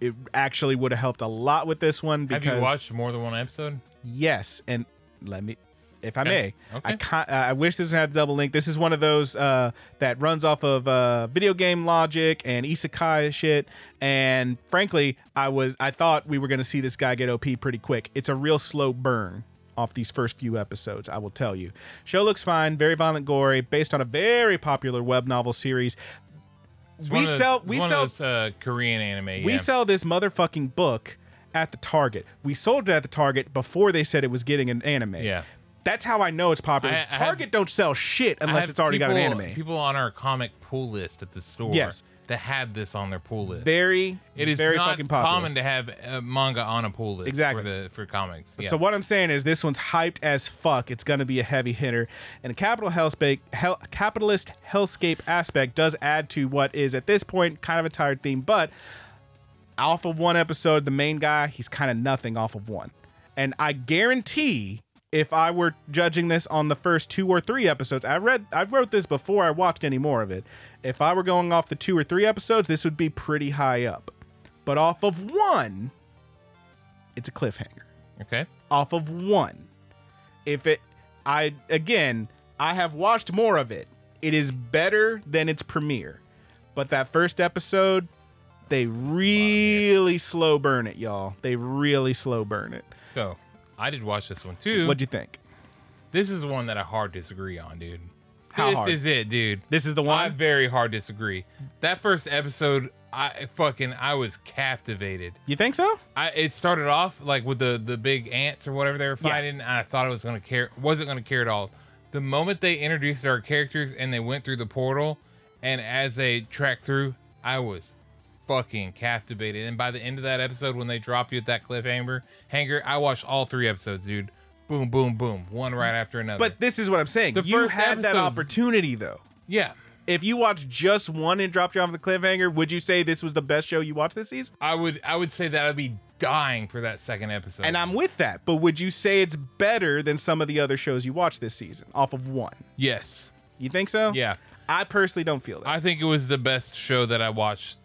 It actually would have helped a lot with this one because Have you watched more than one episode? Yes, and let me, if I may, Okay. I uh, I wish this one had double link. This is one of those uh, that runs off of uh, video game logic and isekai shit. And frankly, I was I thought we were going to see this guy get OP pretty quick. It's a real slow burn off these first few episodes. I will tell you. Show looks fine, very violent, gory, based on a very popular web novel series we those- sell we sell those, uh, Korean anime. we yeah. sell this motherfucking book at the Target. We sold it at the Target before they said it was getting an anime. Yeah. That's how I know it's popular. I- It's I have- Target don't sell shit unless it's already got an anime. People on our comic pool list at the store. Yes. That have this on their pool list. very, it is very not fucking popular. common to have a manga on a pool list Exactly. for the for comics. Yeah. So what I'm saying is this one's hyped as fuck. It's gonna be a heavy hitter, and the capital hellscape, hell, capitalist hellscape aspect does add to what is at this point kind of a tired theme. But off of one episode, the main guy he's kind of nothing off of one, and I guarantee if I were judging this on the first two or three episodes, I read I wrote this before I watched any more of it. If I were going off the two or three episodes, this would be pretty high up. But off of one, it's a cliffhanger okay. off of one. If it, I again, I have watched more of it. It is better than its premiere, but that first episode, they really slow burn it, y'all. They really slow burn it. So I did watch this one too. What'd you think? this is one that I hard disagree on, dude. How this hard? is it, dude. This is the one. I very hard disagree. That first episode, I fucking I was captivated. You think so? I it started off like with the the big ants or whatever they were Yeah. fighting. And I thought it was gonna care, wasn't gonna care at all. The moment they introduced our characters and they went through the portal, and as they tracked through, I was fucking captivated. And by the end of that episode, when they drop you at that cliffhanger, hanger, I watched all three episodes, dude. Boom, boom, boom, one right after another. But this is what I'm saying. The you had that opportunity though. yeah, If you watched just one and dropped you off the cliffhanger, would you say this was the best show you watched this season? I would I would say that I'd be dying for that second episode. And I'm with that, but would you say it's better than some of the other shows you watched this season off of one? yes, You think so? yeah. I personally don't feel that. I think it was the best show that I watched.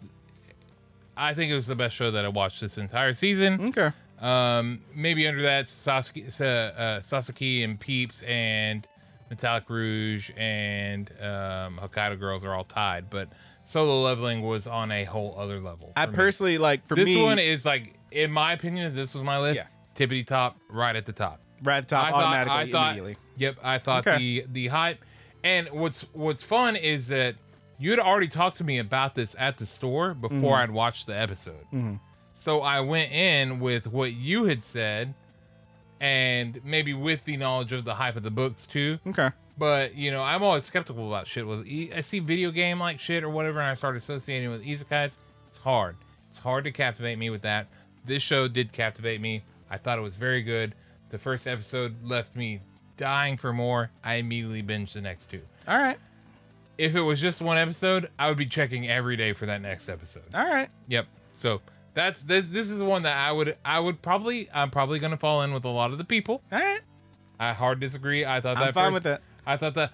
I think it was the best show that I watched this entire season. okay. Um, maybe under that, Sasaki, uh, uh, Sasaki and Peeps and Metallic Rouge and um, Hokkaido Girls are all tied, but solo leveling was on a whole other level. I me. personally like for this me one is like, in my opinion, this was my list, Yeah. tippity top, right at the top. right at the top I thought, automatically I thought, immediately. Yep, I thought Okay. the the hype. And what's what's fun is that you had already talked to me about this at the store before Mm-hmm. I'd watched the episode. So I went in with what you had said, and maybe with the knowledge of the hype of the books too. Okay. But you know, I'm always skeptical about shit. With e- I see video game like shit or whatever, and I start associating with isekais. It's hard. It's hard to captivate me with that. This show did captivate me. I thought it was very good. The first episode left me dying for more. I immediately binged the next two. All right. If it was just one episode, I would be checking every day for that next episode. All right. Yep. So that's this. This is one that I would. I would probably. I'm probably gonna fall in with a lot of the people. All right. I hard disagree. I thought I'm that fine first- with that. I thought that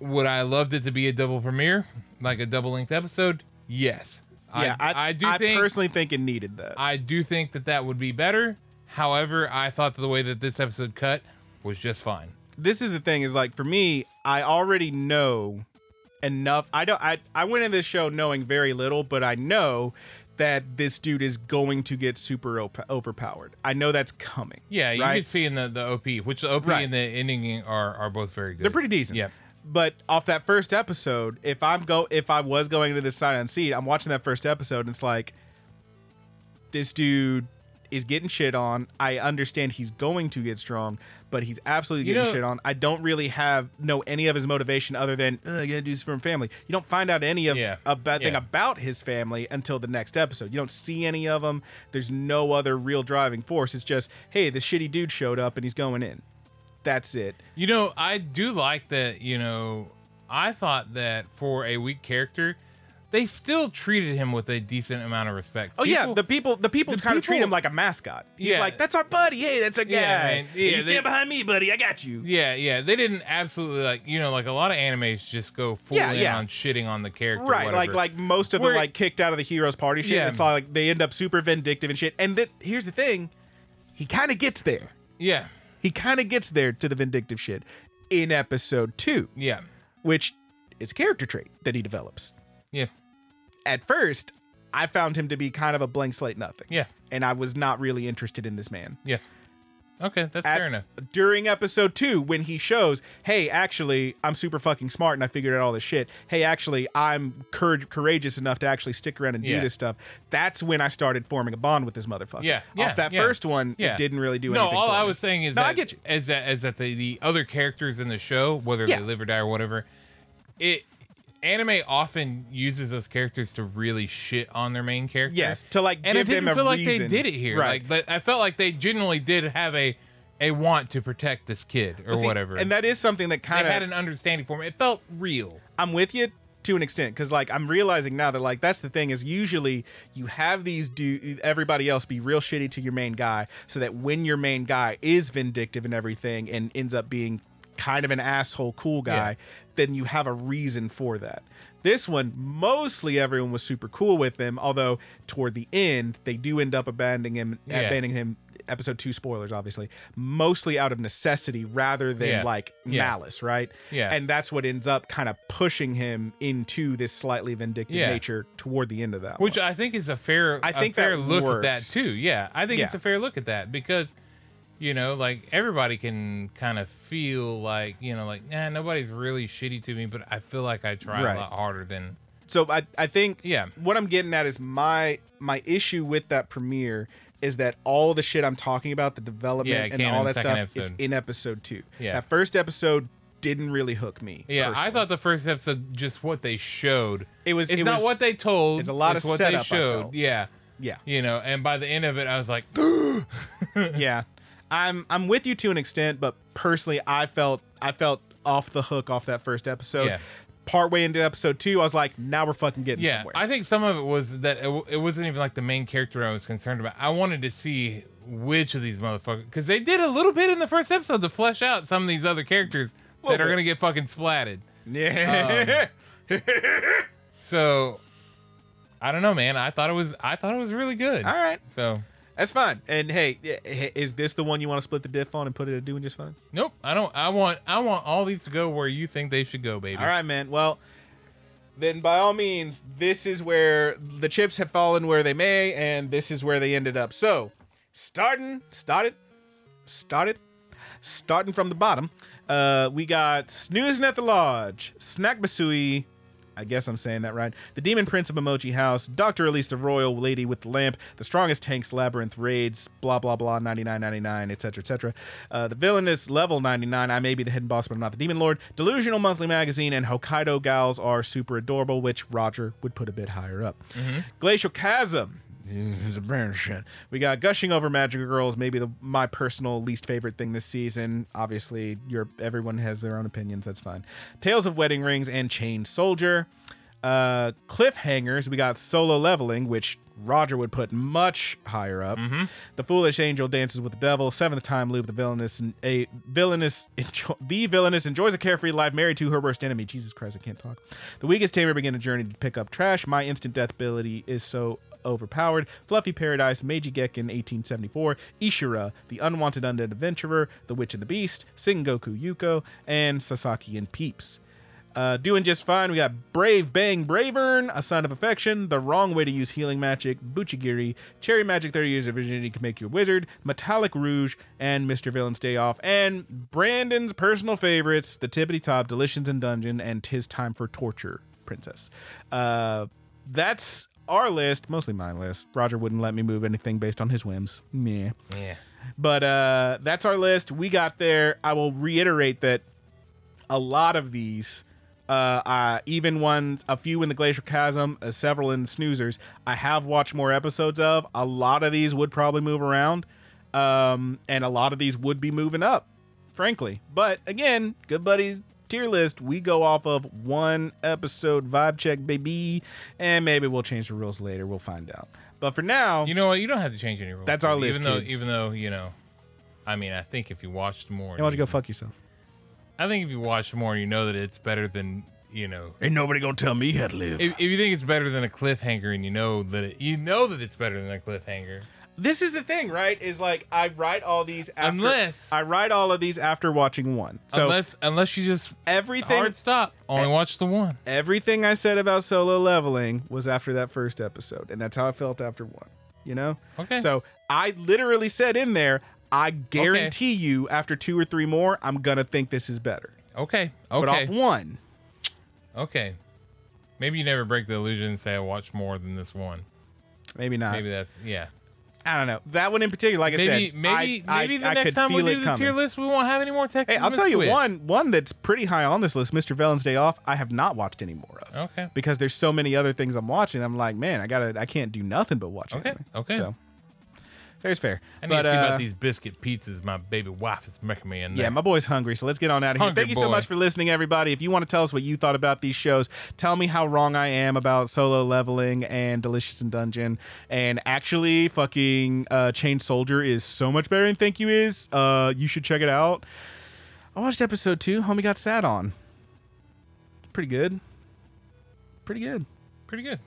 would I loved it to be a double premiere, like a double length episode. Yes. Yeah, I, I, do I think personally think it needed that. I do think that that would be better. However, I thought that the way that this episode cut was just fine. this is the thing is like for me, I already know enough. I don't. I I went in this show knowing very little, but I know that this dude is going to get super op- overpowered. I know that's coming. Yeah, you right? can see in the, the OP, which the OP Right. and the ending are are both very good. They're pretty decent. Yeah. But off that first episode, if I'm go if I was going into this side unseen, I'm watching that first episode and it's like this dude is getting shit on. I understand he's going to get strong, but he's absolutely You getting know- shit on. I don't really have know any of his motivation other than "Ugh, I gotta do this for my family. You don't find out any of Yeah. a bad thing about his family until the next episode. You don't see any of them. There's no other real driving force. It's just, hey, this shitty dude showed up and he's going in. That's it. You know, I do like that, you know, I thought that for a weak character, they still treated him with a decent amount of respect. Oh yeah, the people the people the kind of treat him like a mascot. He's Yeah. like, "That's our buddy. Hey, that's a guy. Yeah, man. Hey, Yeah, you they- stand behind me, buddy. I got you." Yeah, yeah. They didn't absolutely like you know, like a lot of animes just go full Yeah, in yeah. on shitting on the character. Right, whatever. like like most of Where- the like kicked out of the heroes party shit. Yeah. It's like they end up super vindictive and shit. And here's the thing, he kind of gets there. yeah, He kind of gets there to the vindictive shit in episode two, yeah, which is a character trait that he develops. Yeah, At first, I found him to be kind of a blank slate nothing. Yeah. and I was not really interested in this man. yeah. Okay, that's at- fair enough. during episode two when he shows, hey, actually, I'm super fucking smart and I figured out all this shit. Hey, actually, I'm cour- courageous enough to actually stick around and do this stuff. That's when I started forming a bond with this motherfucker. Yeah, yeah. Off that yeah. first one, Yeah. it didn't really do no, anything. all for I me. was saying is No, that I get you. is that is that the, the other characters in the show, whether Yeah. they live or die or whatever, it anime often uses those characters to really shit on their main character. Yes, to, like, and I give didn't feel like they did it here. Right. Like, but I felt like they genuinely did have a a want to protect this kid or See, whatever. And that is something that kind of had an understanding for me. It felt real. I'm with you to an extent because like I'm realizing now that like that's the thing is usually you have these do everybody else be real shitty to your main guy so that when your main guy is vindictive and everything and ends up being kind of an asshole cool guy Yeah. Then you have a reason for that this one mostly everyone was super cool with him although toward the end they do end up abandoning him Yeah. abandoning him episode 2 spoilers obviously mostly out of necessity rather than Yeah. like Yeah. malice right Yeah. and that's what ends up kind of pushing him into this slightly vindictive nature toward the end of that. Which one. I think is a fair, I think fair look at that too. Yeah, I think it's a fair look at that because, you know, like everybody can kind of feel like, you know, like, nah, nobody's really shitty to me, but I feel like I try Right. a lot harder than. so I I think Yeah. what I'm getting at is my my issue with that premiere is that all the shit I'm talking about, the development Yeah, and all that stuff, second it's in episode two. Yeah. That first episode didn't really hook me. Yeah, I thought the first episode just what they showed. It was- It's it not was- what they told. it's a lot it's of what setup, they showed. Yeah, Yeah. you know, and by the end of it, I was like, yeah i'm i'm with you to an extent but personally i felt i felt off the hook off that first episode Yeah. partway into episode two i was like now we're fucking getting Yeah, somewhere I think some of it was that it, w- it wasn't even like the main character I was concerned about. I wanted to see which of these motherfuckers because they did a little bit in the first episode to flesh out some of these other characters that Little are gonna get fucking splatted. yeah um, So I don't know, man. I thought it was I thought it was really good. all right So that's fine and hey is this the one you want to split the diff on and put it at doing just fine nope, I don't. I want I want all these to go where you think they should go, baby. all right man well then by all means this is where the chips have fallen where they may and this is where they ended up so starting started started starting from the bottom uh we got snoozing at the lodge Snack Basue I guess I'm saying that right. The Demon Prince of Momochi House, Dr. Elise the Royal Lady with the Lamp, The Strongest Tanks Labyrinth Raids, blah blah blah, 99.99, etc. etc. Uh, the Villainess Level 99, I may be the hidden boss, but I'm not the Demon Lord. Delusional Monthly Magazine and Hokkaido Gals are super adorable, which Roger would put a bit higher up. Glacial Chasm, is a brand shit. We got gushing over magical girls, maybe the my personal least favorite thing this season. Obviously, your everyone has their own opinions. That's fine. Tales of wedding rings and chained soldier. Uh, cliffhangers. We got solo leveling, which Roger would put much higher up. The foolish angel dances with the devil. Seventh time loop. The villainess and a villainess the villainess enjoys a carefree life married to her worst enemy. Jesus Christ, I can't talk. The weakest tamer begin a journey to pick up trash. My instant death ability is so overpowered. Fluffy Paradise, Meiji Gekken 1874, Ishura, The Unwanted Undead Adventurer, The Witch and the Beast, Sengoku Youko, and Sasaki and Peeps. Uh, doing just fine. We got Brave Bang Bravern, A Sign of Affection, The Wrong Way to Use Healing Magic, Buchigiri, Cherry Magic 30 Years of Virginity Can Make You a Wizard, Metallic Rouge, and Mr. Villain's Day Off, and Brandon's personal favorites, The Tippity Top, Delicious in Dungeon, and Tis Time for Torture, Princess. Uh, that's our list, mostly my list. Roger wouldn't let me move anything based on his whims. Meh. Yeah. But uh, that's our list. We got there. I will reiterate that a lot of these, uh, uh, even ones, a few in the Glacial Chasm, uh, several in the Snoozers, I have watched more episodes of. A lot of these would probably move around, um, and a lot of these would be moving up, frankly. But again, Good Buddies tier list, we go off of one episode vibe check, baby, and maybe we'll change the rules later. We'll find out. But for now, You know what? You don't have to change any rules. That's our list. even Though, kids. even though you know, I mean, I think if you watched more, why don't you go fuck yourself? I think if you watch more, you know that it's better than you know. Ain't nobody gonna tell me how to live. If, if you think it's better than a cliffhanger, and you know that it, you know that it's better than a cliffhanger, this is the thing, right? Is like I write all these after Unless- I write all of these after watching one. So unless unless you just everything hard stop, only watch the one. everything I said about solo leveling was after that first episode, and that's how I felt after one. You know? Okay. So I literally said in there, I guarantee you, after two or three more, I'm gonna think this is better. Okay. Okay. But Okay. off one, Okay. Maybe you never break the illusion and say I watched more than this one. maybe not. Maybe that's yeah. I don't know. That one in particular, like I said, maybe I, maybe I, the I next time we do the coming. tier list, we won't have any more Texas. Hey, I'll tell you Misquit. one one that's pretty high on this list, Mr. Villain's Day Off. I have not watched any more of. Okay. Because there's so many other things I'm watching. I'm like, man, I gotta, I can't do nothing but watch. Okay, anime. okay. So fair's fair. I need but, to see uh, about these biscuit pizzas my baby wife is making me in there. Yeah, my boy's hungry, so let's get on out of here. Hungry Thank you so much for listening, everybody. If you want to tell us what you thought about these shows, tell me how wrong I am about solo leveling and Delicious in Dungeon. And actually, fucking uh, Chain Soldier is so much better than Thank You is. Uh, you should check it out. I watched episode two. Homie got sat on. It's pretty good. Pretty good. Pretty good.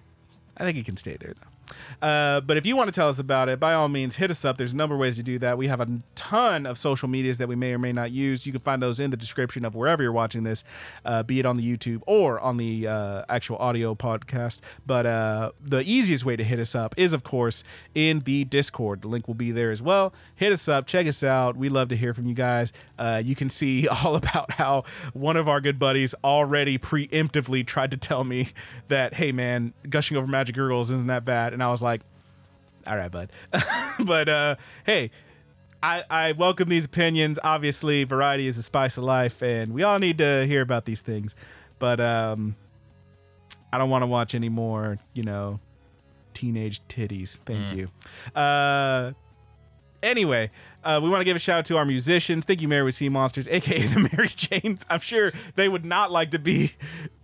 I think he can stay there though. Uh, but if you want to tell us about it, by all means, hit us up. There's a number of ways to do that. We have a ton of social medias that we may or may not use. You can find those in the description of wherever you're watching this, uh, be it on the YouTube or on the uh, actual audio podcast. But uh, the easiest way to hit us up is, of course, in the Discord. The link will be there as well. Hit us up, check us out. We love to hear from you guys. Uh, you can see all about how one of our good buddies already preemptively tried to tell me that, hey man, gushing over magic girls isn't that bad, and I was like, all right, bud. but uh, hey. I, I welcome these opinions. Obviously, variety is the spice of life, and we all need to hear about these things. But um, I don't want to watch any more, you know, teenage titties. Thank you. Uh, anyway, uh, we want to give a shout out to our musicians. Thank you, Mary with Sea Monsters, aka the Mary Janes. I'm sure they would not like to be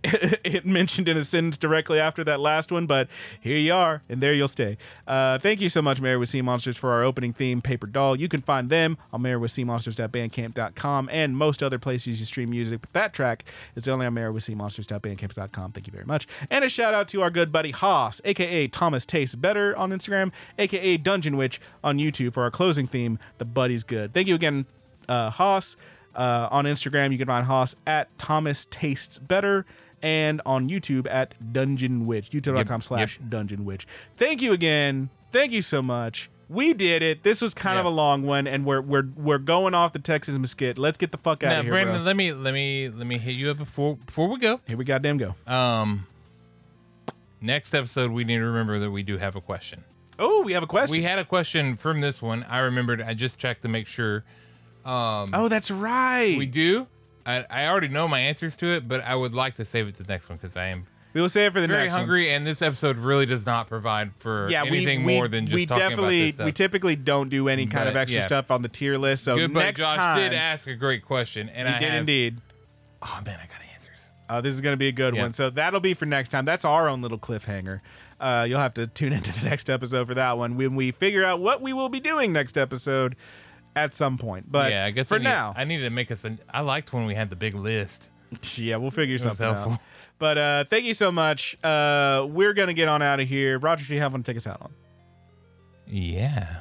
mentioned in a sentence directly after that last one, but here you are, and there you'll stay. Uh, thank you so much, Mary with Sea Monsters, for our opening theme, Paper Doll. You can find them on marywithseamonsters.bandcamp.com and most other places you stream music. But that track is only on marywithseamonsters.bandcamp.com. Thank you very much. And a shout out to our good buddy Haas, aka Thomas Tastes Better on Instagram, aka Dungeon Witch on YouTube for our closing theme, The Buddy's Good. Thank you again, uh, Haas. Uh, on Instagram, you can find Haas at Thomas Tastes Better and on YouTube at Dungeon Witch. YouTube.com Yep, slash Dungeon Witch. Thank you again. Thank you so much. We did it. This was kind of a long one, and we're we're we're going off the Texas Mesquite. Let's get the fuck out Now, of here, Brandon, bro. let me let me let me hit you up before before we go. Here we goddamn go. Um, next episode, we need to remember that we do have a question. Oh, we have a question. We had a question from this one. I remembered. I just checked to make sure. oh, that's right. We do. I, I already know my answers to it, but I would like to save it to the next one because I am we will save it for the very next one. hungry, and this episode really does not provide for Yeah, we, anything we, more than just we talking definitely about this stuff. we typically don't do any kind of extra yeah. stuff on the tier list. So Good next Josh time, did ask a great question, and he I did have, indeed. Oh man, I got answers. Uh, this is going to be a good Yeah. one. So that'll be for next time. That's our own little cliffhanger. Uh, you'll have to tune into the next episode for that one when we figure out what we will be doing next episode at some point. But yeah, I guess for I need, now, I needed to make us. A, I liked when we had the big list. yeah, we'll figure something out. helpful. But uh, thank you so much. Uh, we're going to get on out of here. Roger, do you have one to take us out on? Yeah,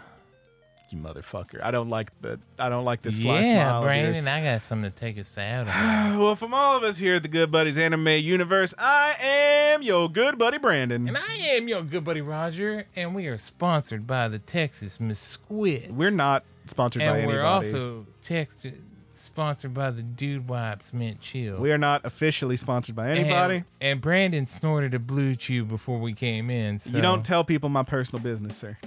You motherfucker. I don't like the I don't like this sly smile yeah, of yours. Brandon. I got something to take us out. Well, from all of us here at the Good Buddies Anime Universe, I am your good buddy Brandon. and I am your good buddy Roger, and we are sponsored by the Texas Mesquite. We're not sponsored by anybody. and we're also text sponsored by the Dude Wipes Mint Chill. we are not officially sponsored by anybody. And, and Brandon snorted a BlueChew before we came in. So You don't tell people my personal business, sir.